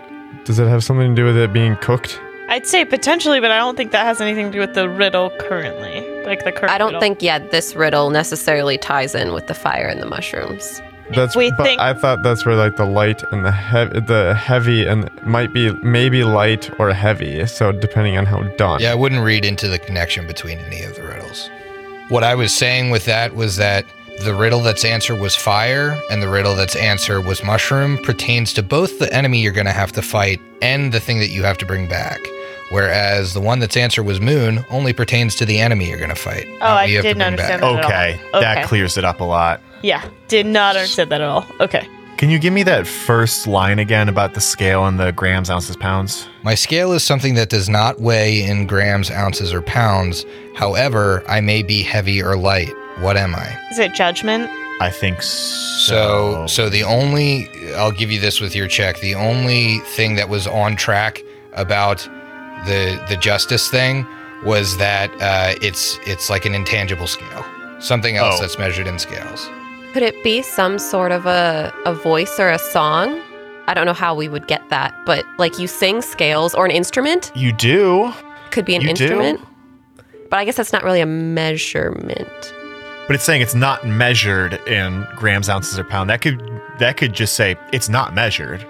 does it have something to do with it being cooked? I'd say potentially, but I don't think that has anything to do with the riddle currently. Like the current I don't riddle. think yet this riddle necessarily ties in with the fire and the mushrooms. That's we but think- I thought that's where like the light and the heavy, the heavy and might be maybe light or heavy. So depending on how done. Yeah, I wouldn't read into the connection between any of the riddles. What I was saying with that was that the riddle that's answer was fire and the riddle that's answer was mushroom pertains to both the enemy you're going to have to fight and the thing that you have to bring back. Whereas the one that's answer was moon only pertains to the enemy you're going to fight. Oh, I what you have to didn't understand back. that. at all. Okay, Okay. that clears it up a lot. Yeah, did not understand that at all. Okay. Can you give me that first line again about the scale and the grams, ounces, pounds? My scale is something that does not weigh in grams, ounces, or pounds. However, I may be heavy or light. What am I? Is it judgment? I think So, so. so the only I'll give you this with your check. The only thing that was on track about the the justice thing was that uh, it's it's like an intangible scale, something else Oh. that's measured in scales. Could it be some sort of a, a voice or a song? I don't know how we would get that, but like you sing scales or an instrument you do, could be an You do? instrument. But I guess that's not really a measurement. But it's saying it's not measured in grams, ounces, or pound. That could that could just say it's not measured.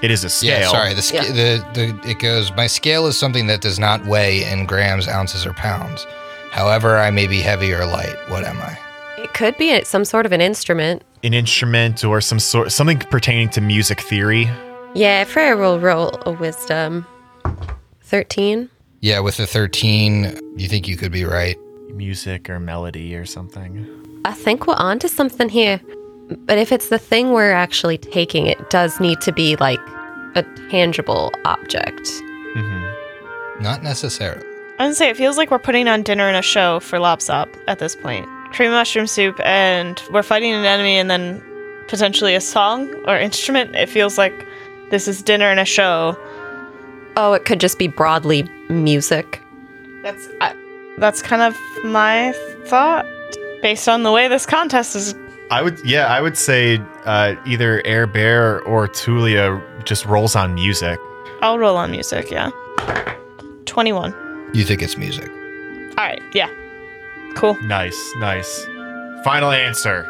It is a scale. Yeah, sorry. The, sca- Yeah. the the it goes. My scale is something that does not weigh in grams, ounces, or pounds. However, I may be heavy or light. What am I? It could be some sort of an instrument. An instrument or some sort something pertaining to music theory. Yeah, Freya will roll a wisdom. 13. Yeah, with the thirteen, you think you could be right. Music or melody or something. I think we're onto something here. But if it's the thing we're actually taking, it does need to be like a tangible object. Mm-hmm. Not necessarily. I would say it feels like we're putting on dinner and a show for Lopsoc at this point. Cream mushroom soup, and we're fighting an enemy, and then potentially a song or instrument. It feels like this is dinner and a show. Oh, it could just be broadly music. That's I, that's kind of my thought based on the way this contest is. I would, yeah, I would say uh, either Air Bear or Tulia just rolls on music. I'll roll on music. Yeah, twenty-one. You think it's music? All right. Yeah. Cool. Nice, nice. Final answer.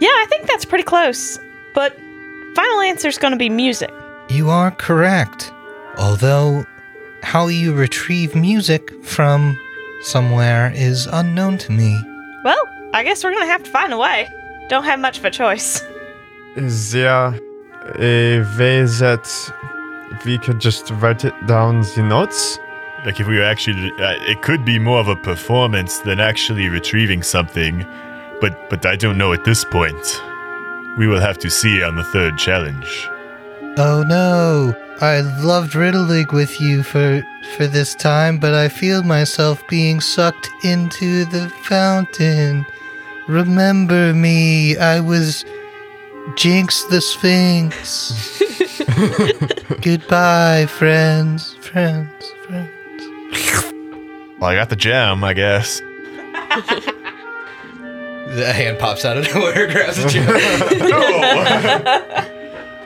Yeah, I think that's pretty close. But final answer is going to be music. You are correct. Although, how you retrieve music from somewhere is unknown to me. Well, I guess we're going to have to find a way. Don't have much of a choice. Is there a way that we could just write it down the notes? Like if we were actually, uh, it could be more of a performance than actually retrieving something, but but I don't know at this point. We will have to see on the third challenge. Oh no! I loved riddling with you for for this time, but I feel myself being sucked into the fountain. Remember me, I was Jinx the Sphinx. Goodbye, friends, friends, friends. Well, I got the gem, I guess. The hand pops out of nowhere, grabs a gem.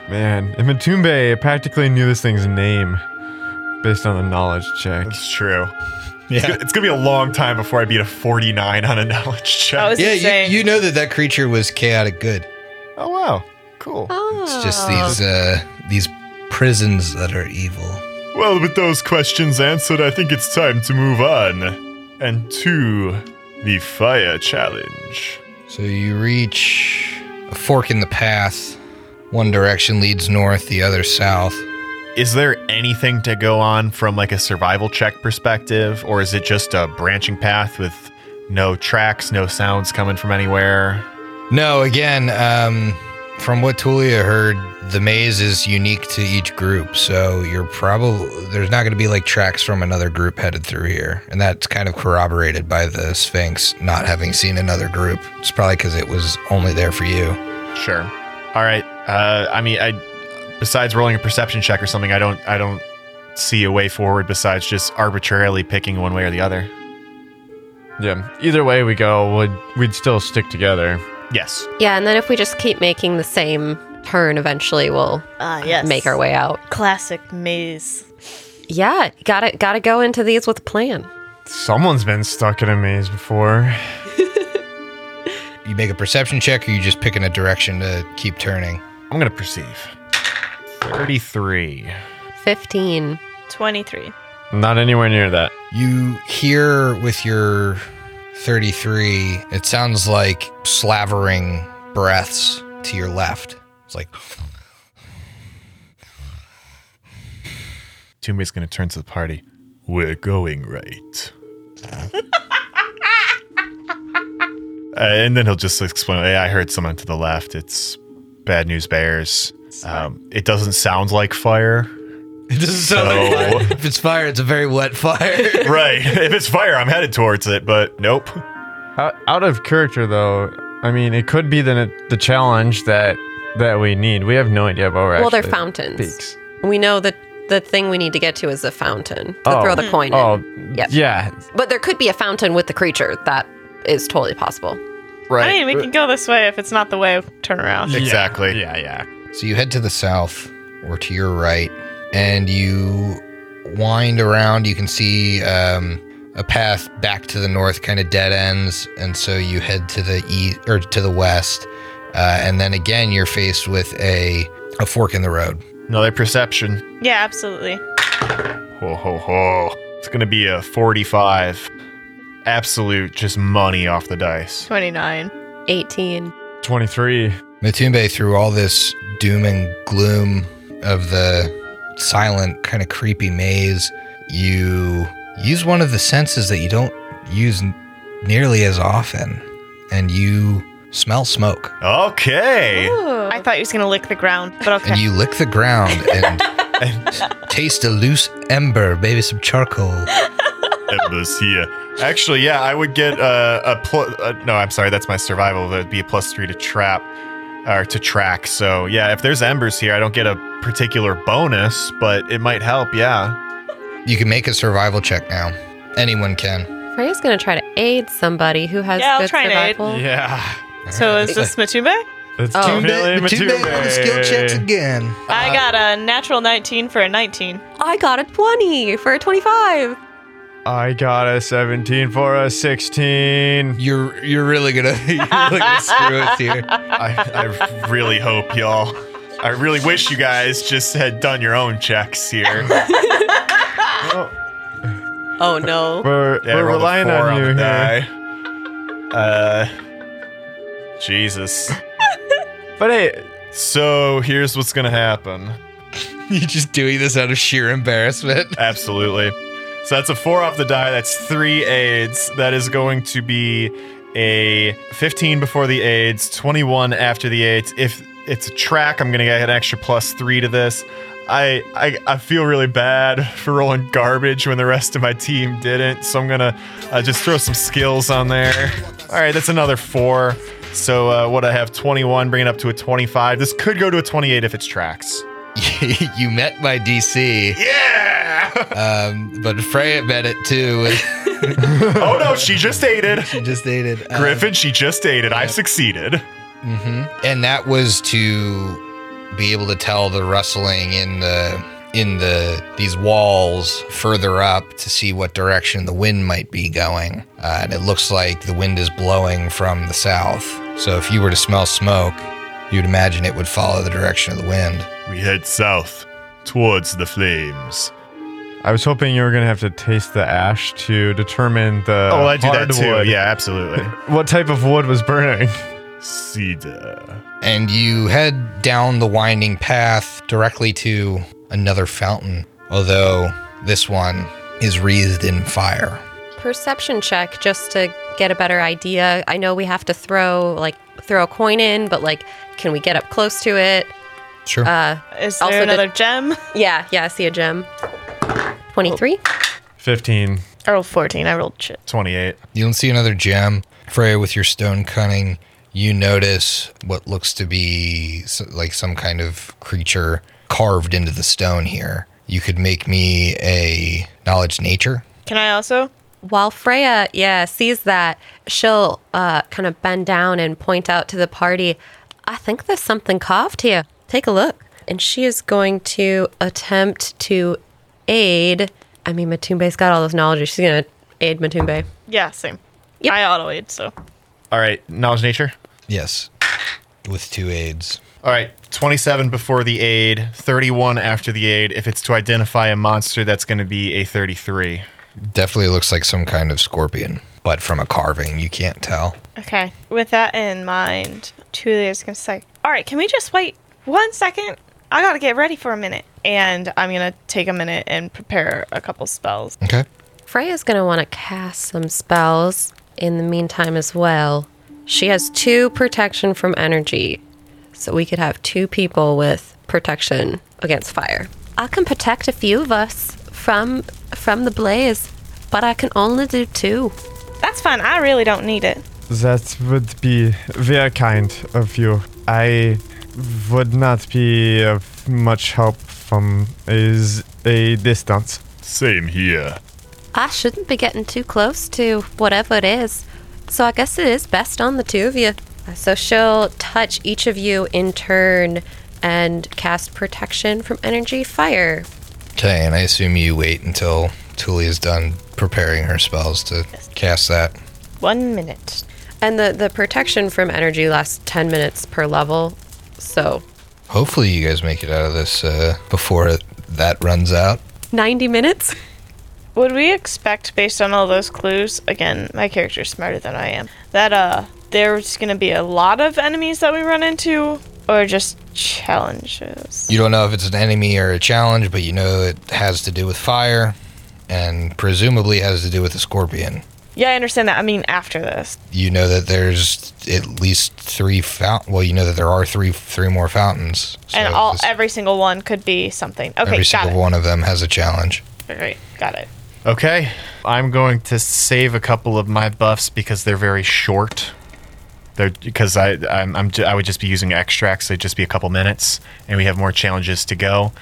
Man, and Matumbe practically knew this thing's name based on the knowledge check. It's true. It's, gonna, it's gonna be a long time before I beat a 49 on a knowledge check. I was yeah, insane. you, you know that that creature was chaotic good. oh wow, cool. It's just these uh, these prisons that are evil. Well, with those questions answered, I think it's time to move on and to the fire challenge. So you reach a fork in the path. One direction leads north, the other south. Is there anything to go on from like a survival check perspective, or is it just a branching path with no tracks, no sounds coming from anywhere? No, again, um, from what Tulia heard, the maze is unique to each group. So you're probably there's not going to be like tracks from another group headed through here, and that's kind of corroborated by the Sphinx not having seen another group. It's probably because it was only there for you. Sure. All right. Uh, I mean, I besides rolling a perception check or something, I don't, I don't see a way forward besides just arbitrarily picking one way or the other. Yeah. Either way we go, would we'd still stick together. Yes. Yeah, and then if we just keep making the same turn, eventually we'll Ah, yes. make our way out. Classic maze. Yeah, gotta gotta go into these with a plan. Someone's been stuck in a maze before. You make a perception check, or you just picking a direction to keep turning. I'm gonna perceive. Thirty-three. 15. 23. Not anywhere near that. You hear with your 33, it sounds like slavering breaths to your left. It's like, Toomey's gonna turn to the party. We're going right. Uh, and then he'll just explain, hey, I heard someone to the left. It's Bad news bears. Um, it doesn't sound like fire. it doesn't sound like fire. If it's fire, it's a very wet fire. right. If it's fire, I'm headed towards it, but nope. Out, out of character, though, I mean, it could be the the challenge that that we need. We have no idea what we're Well, they're fountains. peaks. We know that the thing we need to get to is a fountain to Oh. throw the coin Oh, in. Yep. yeah. But there could be a fountain with the creature. That is totally possible. Right. I mean, we can go this way if it's not the way. Turn around. Exactly. Yeah, yeah. So you head to the south or to your right, and you wind around. You can see um, a path back to the north, kind of dead ends, and so you head to the east or to the west. Uh, and then again, you're faced with a a fork in the road. Another perception. Yeah, absolutely. Ho ho ho. It's gonna be a 45. Absolute just money off the dice. 29. 18. 23. Matumbe, through all this doom and gloom of the silent, kind of creepy maze, you use one of the senses that you don't use n- nearly as often, and you smell smoke. Okay. I thought he was going to lick the ground, but okay. And you lick the ground and, taste a loose ember, maybe some charcoal. Embers here. Actually, yeah, I would get uh, a plus. Uh, no, I'm sorry, that's my survival. That'd be a plus three to trap or to track. So yeah, if there's embers here, I don't get a particular bonus, but it might help. Yeah. You can make a survival check now. Anyone can. Freya's going to try to aid somebody who has Yeah, I'll good try and aid. survival. Yeah. so is this Matumbe? It's Oh. definitely Matumbe on skill checks again. I got a natural 19 for a 19. I got a 20 for a 25. I got a 17 for a 16. You're you're really gonna you're really gonna screw us here. I, I really hope y'all. I really wish you guys just had done your own checks here. Oh no. We're, Yeah, I we're rolled a relying four on you the here. die. Uh, Jesus. But hey, So here's what's gonna happen. You're just doing this out of sheer embarrassment. Absolutely. So that's a four off the die. That's three aids. That is going to be a 15 before the aids, 21 after the aids. If it's a track, I'm going to get an extra plus three to this. I, I I feel really bad for rolling garbage when the rest of my team didn't, so I'm gonna uh, just throw some skills on there. All right, that's another four. So uh, what I have 21, bring it up to a 25. This could go to a 28 if it's tracks. you met my DC, Yeah. um, but Freya met it too. oh no, she just aided. she just dated uh, Griffin, she just dated. I've succeeded. and that was to be able to tell the rustling in the in the these walls further up to see what direction the wind might be going. Uh, and it looks like the wind is blowing from the south. So if you were to smell smoke, you'd imagine it would follow the direction of the wind. We head south towards the flames. I was hoping you were going to have to taste the ash to determine the. oh, I do that too. hardwood. Yeah, absolutely. What type of wood was burning? Cedar. and you head down the winding path directly to another fountain, although this one is wreathed in fire. Perception check just to get a better idea. I know we have to throw like throw a coin in, but like can we get up close to it? Sure. Uh Is Also there the- another gem? yeah, yeah, I see a gem. 23. 15. I rolled 14. I rolled shit. 28. you don't see another gem. Freya, with your stone cunning, you notice what looks to be like some kind of creature carved into the stone here. You could make me a knowledge nature. Can I also? While Freya, yeah, sees that, she'll uh, kind of bend down and point out to the party, I think there's something carved here. Take a look. And she is going to attempt to aid. I mean, Matumbe's got all this knowledge. She's going to aid Matumbe. Yeah, same. Yep. I auto aid, so. All right, knowledge nature. Yes, with two aids. All right, 27 before the aid, 31 after the aid. If it's to identify a monster, that's going to be a 33. Definitely looks like some kind of scorpion, but from a carving, you can't tell. Okay. With that in mind, Tulia is going to say, All right, can we just wait one second? I got to get ready for a minute. And I'm going to take a minute and prepare a couple spells. Okay. Freya's going to want to cast some spells in the meantime as well. She has two protection from energy. So we could have two people with protection against fire. I can protect a few of us from from the blaze, but I can only do two. That's fine. I really don't need it. That would be very kind of you. I would not be of much help from is a distance. Same here. I shouldn't be getting too close to whatever it is. So I guess it is best on the two of you. So she'll touch each of you in turn and cast protection from energy fire. Okay, and I assume you wait until Tulia's done preparing her spells to cast that. One minute. And the, the protection from energy lasts 10 minutes per level. So Hopefully, you guys make it out of this uh, before it, that runs out. 90 minutes? Would we expect, based on all those clues, again, my character's smarter than I am, that uh, there's gonna be a lot of enemies that we run into, or just challenges? You don't know if it's an enemy or a challenge, but you know it has to do with fire, and presumably has to do with the scorpion. Yeah, I understand that. I mean, after this. You know that there's at least three fount. Well, you know that there are three three more fountains. So and all this- every single one could be something. Okay, every got single it. one of them has a challenge. Great, got it. Okay. I'm going to save a couple of my buffs because they're very short. They're because I I'm, I'm ju- I would just be using extracts. They'd just be a couple minutes, and we have more challenges to go.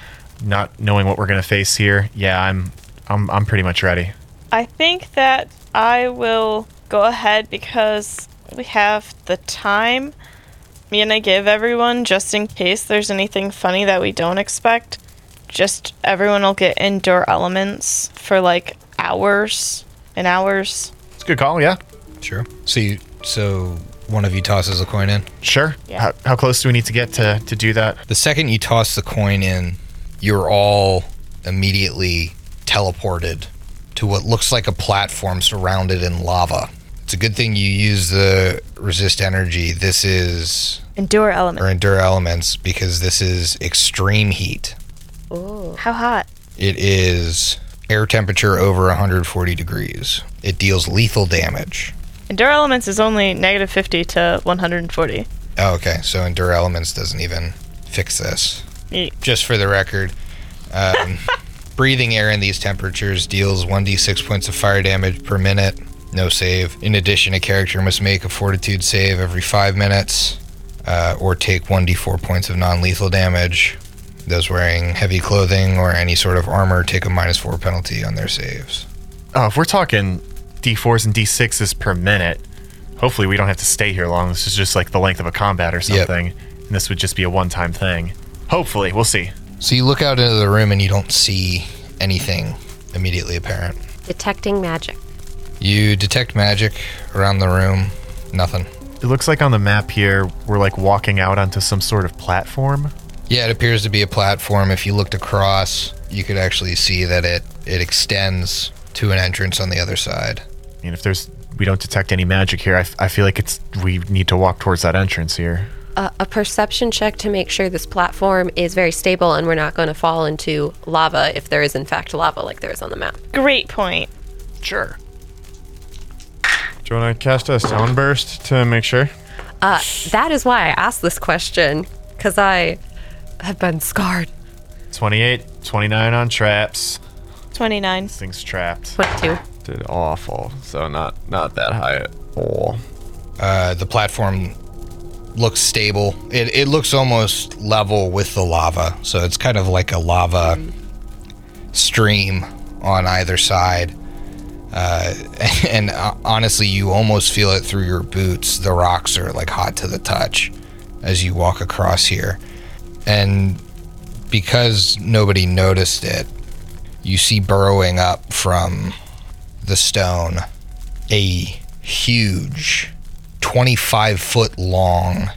Not knowing what we're gonna face here, yeah, I'm I'm I'm pretty much ready. I think that I will go ahead because we have the time. Me and I give everyone just in case there's anything funny that we don't expect. Just everyone will get endure elements for like hours and hours. It's a good call. Yeah, Sure. So you so one of you tosses a coin in. sure. Yeah. How, how close do we need to get to to do that? The second you toss the coin in, you're all immediately teleported to what looks like a platform surrounded in lava. It's a good thing you use the resist energy. This is Endure or endure elements because this is extreme heat. How hot? It is air temperature over 140 degrees. It deals lethal damage. Endure elements is only negative 50 to 140. Oh, okay. So endure elements doesn't even fix this. Yeet. Just for the record, um, breathing air in these temperatures deals 1d6 points of fire damage per minute. No save. In addition, a character must make a fortitude save every five minutes uh, or take 1d4 points of non lethal damage. Those wearing heavy clothing or any sort of armor take a minus four penalty on their saves. Oh, if we're talking d4s and d6s per minute, hopefully we don't have to stay here long. This is just like the length of a combat or Yep. something, and this would just be a one-time thing. Hopefully, we'll see. So you look out into the room and you don't see anything immediately apparent. Detecting magic. You detect magic around the room. Nothing. It looks like on the map here we're like walking out onto some sort of platform. Yeah, it appears to be a platform. If you looked across, you could actually see that it it extends to an entrance on the other side. And if there's we don't detect any magic here, I, f- I feel like it's we need to walk towards that entrance here. Uh, a perception check to make sure this platform is very stable and we're not going to fall into lava if there is, in fact, lava like there is on the map. Great point. Sure. Do you want to cast a sound burst to make sure? Uh, that is why I asked this question, because I have been scarred. 28, 29 on traps. 29. This thing's trapped. 22. Did awful. So not not that high at all. Uh, the platform looks stable. It, it looks almost level with the lava. So it's kind of like a lava stream on either side. Uh, and uh, honestly, you almost feel it through your boots. The rocks are like hot to the touch as you walk across here. And because nobody noticed it, you see burrowing up from the stone a huge 25 foot long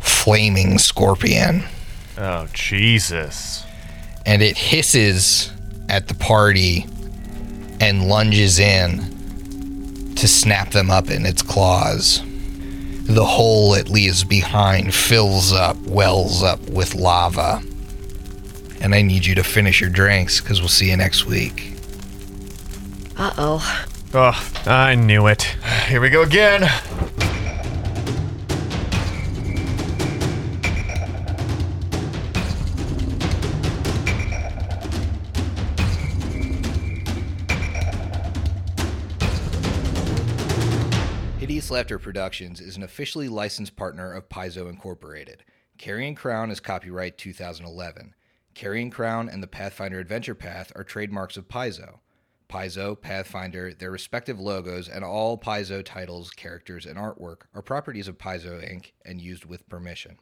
flaming scorpion Oh Jesus. and it hisses at the party and lunges in to snap them up in its claws. The hole it leaves behind fills up, wells up with lava. And I need you to finish your drinks because we'll see you next week. Uh oh. Oh, I knew it. Here we go again. Hideous Laughter Productions is an officially licensed partner of Paizo Incorporated. Carrion Crown is copyright 2011. Carrion Crown and the Pathfinder Adventure Path are trademarks of Paizo. Paizo, Pathfinder, their respective logos, and all Paizo titles, characters, and artwork are properties of Paizo Inc. and used with permission.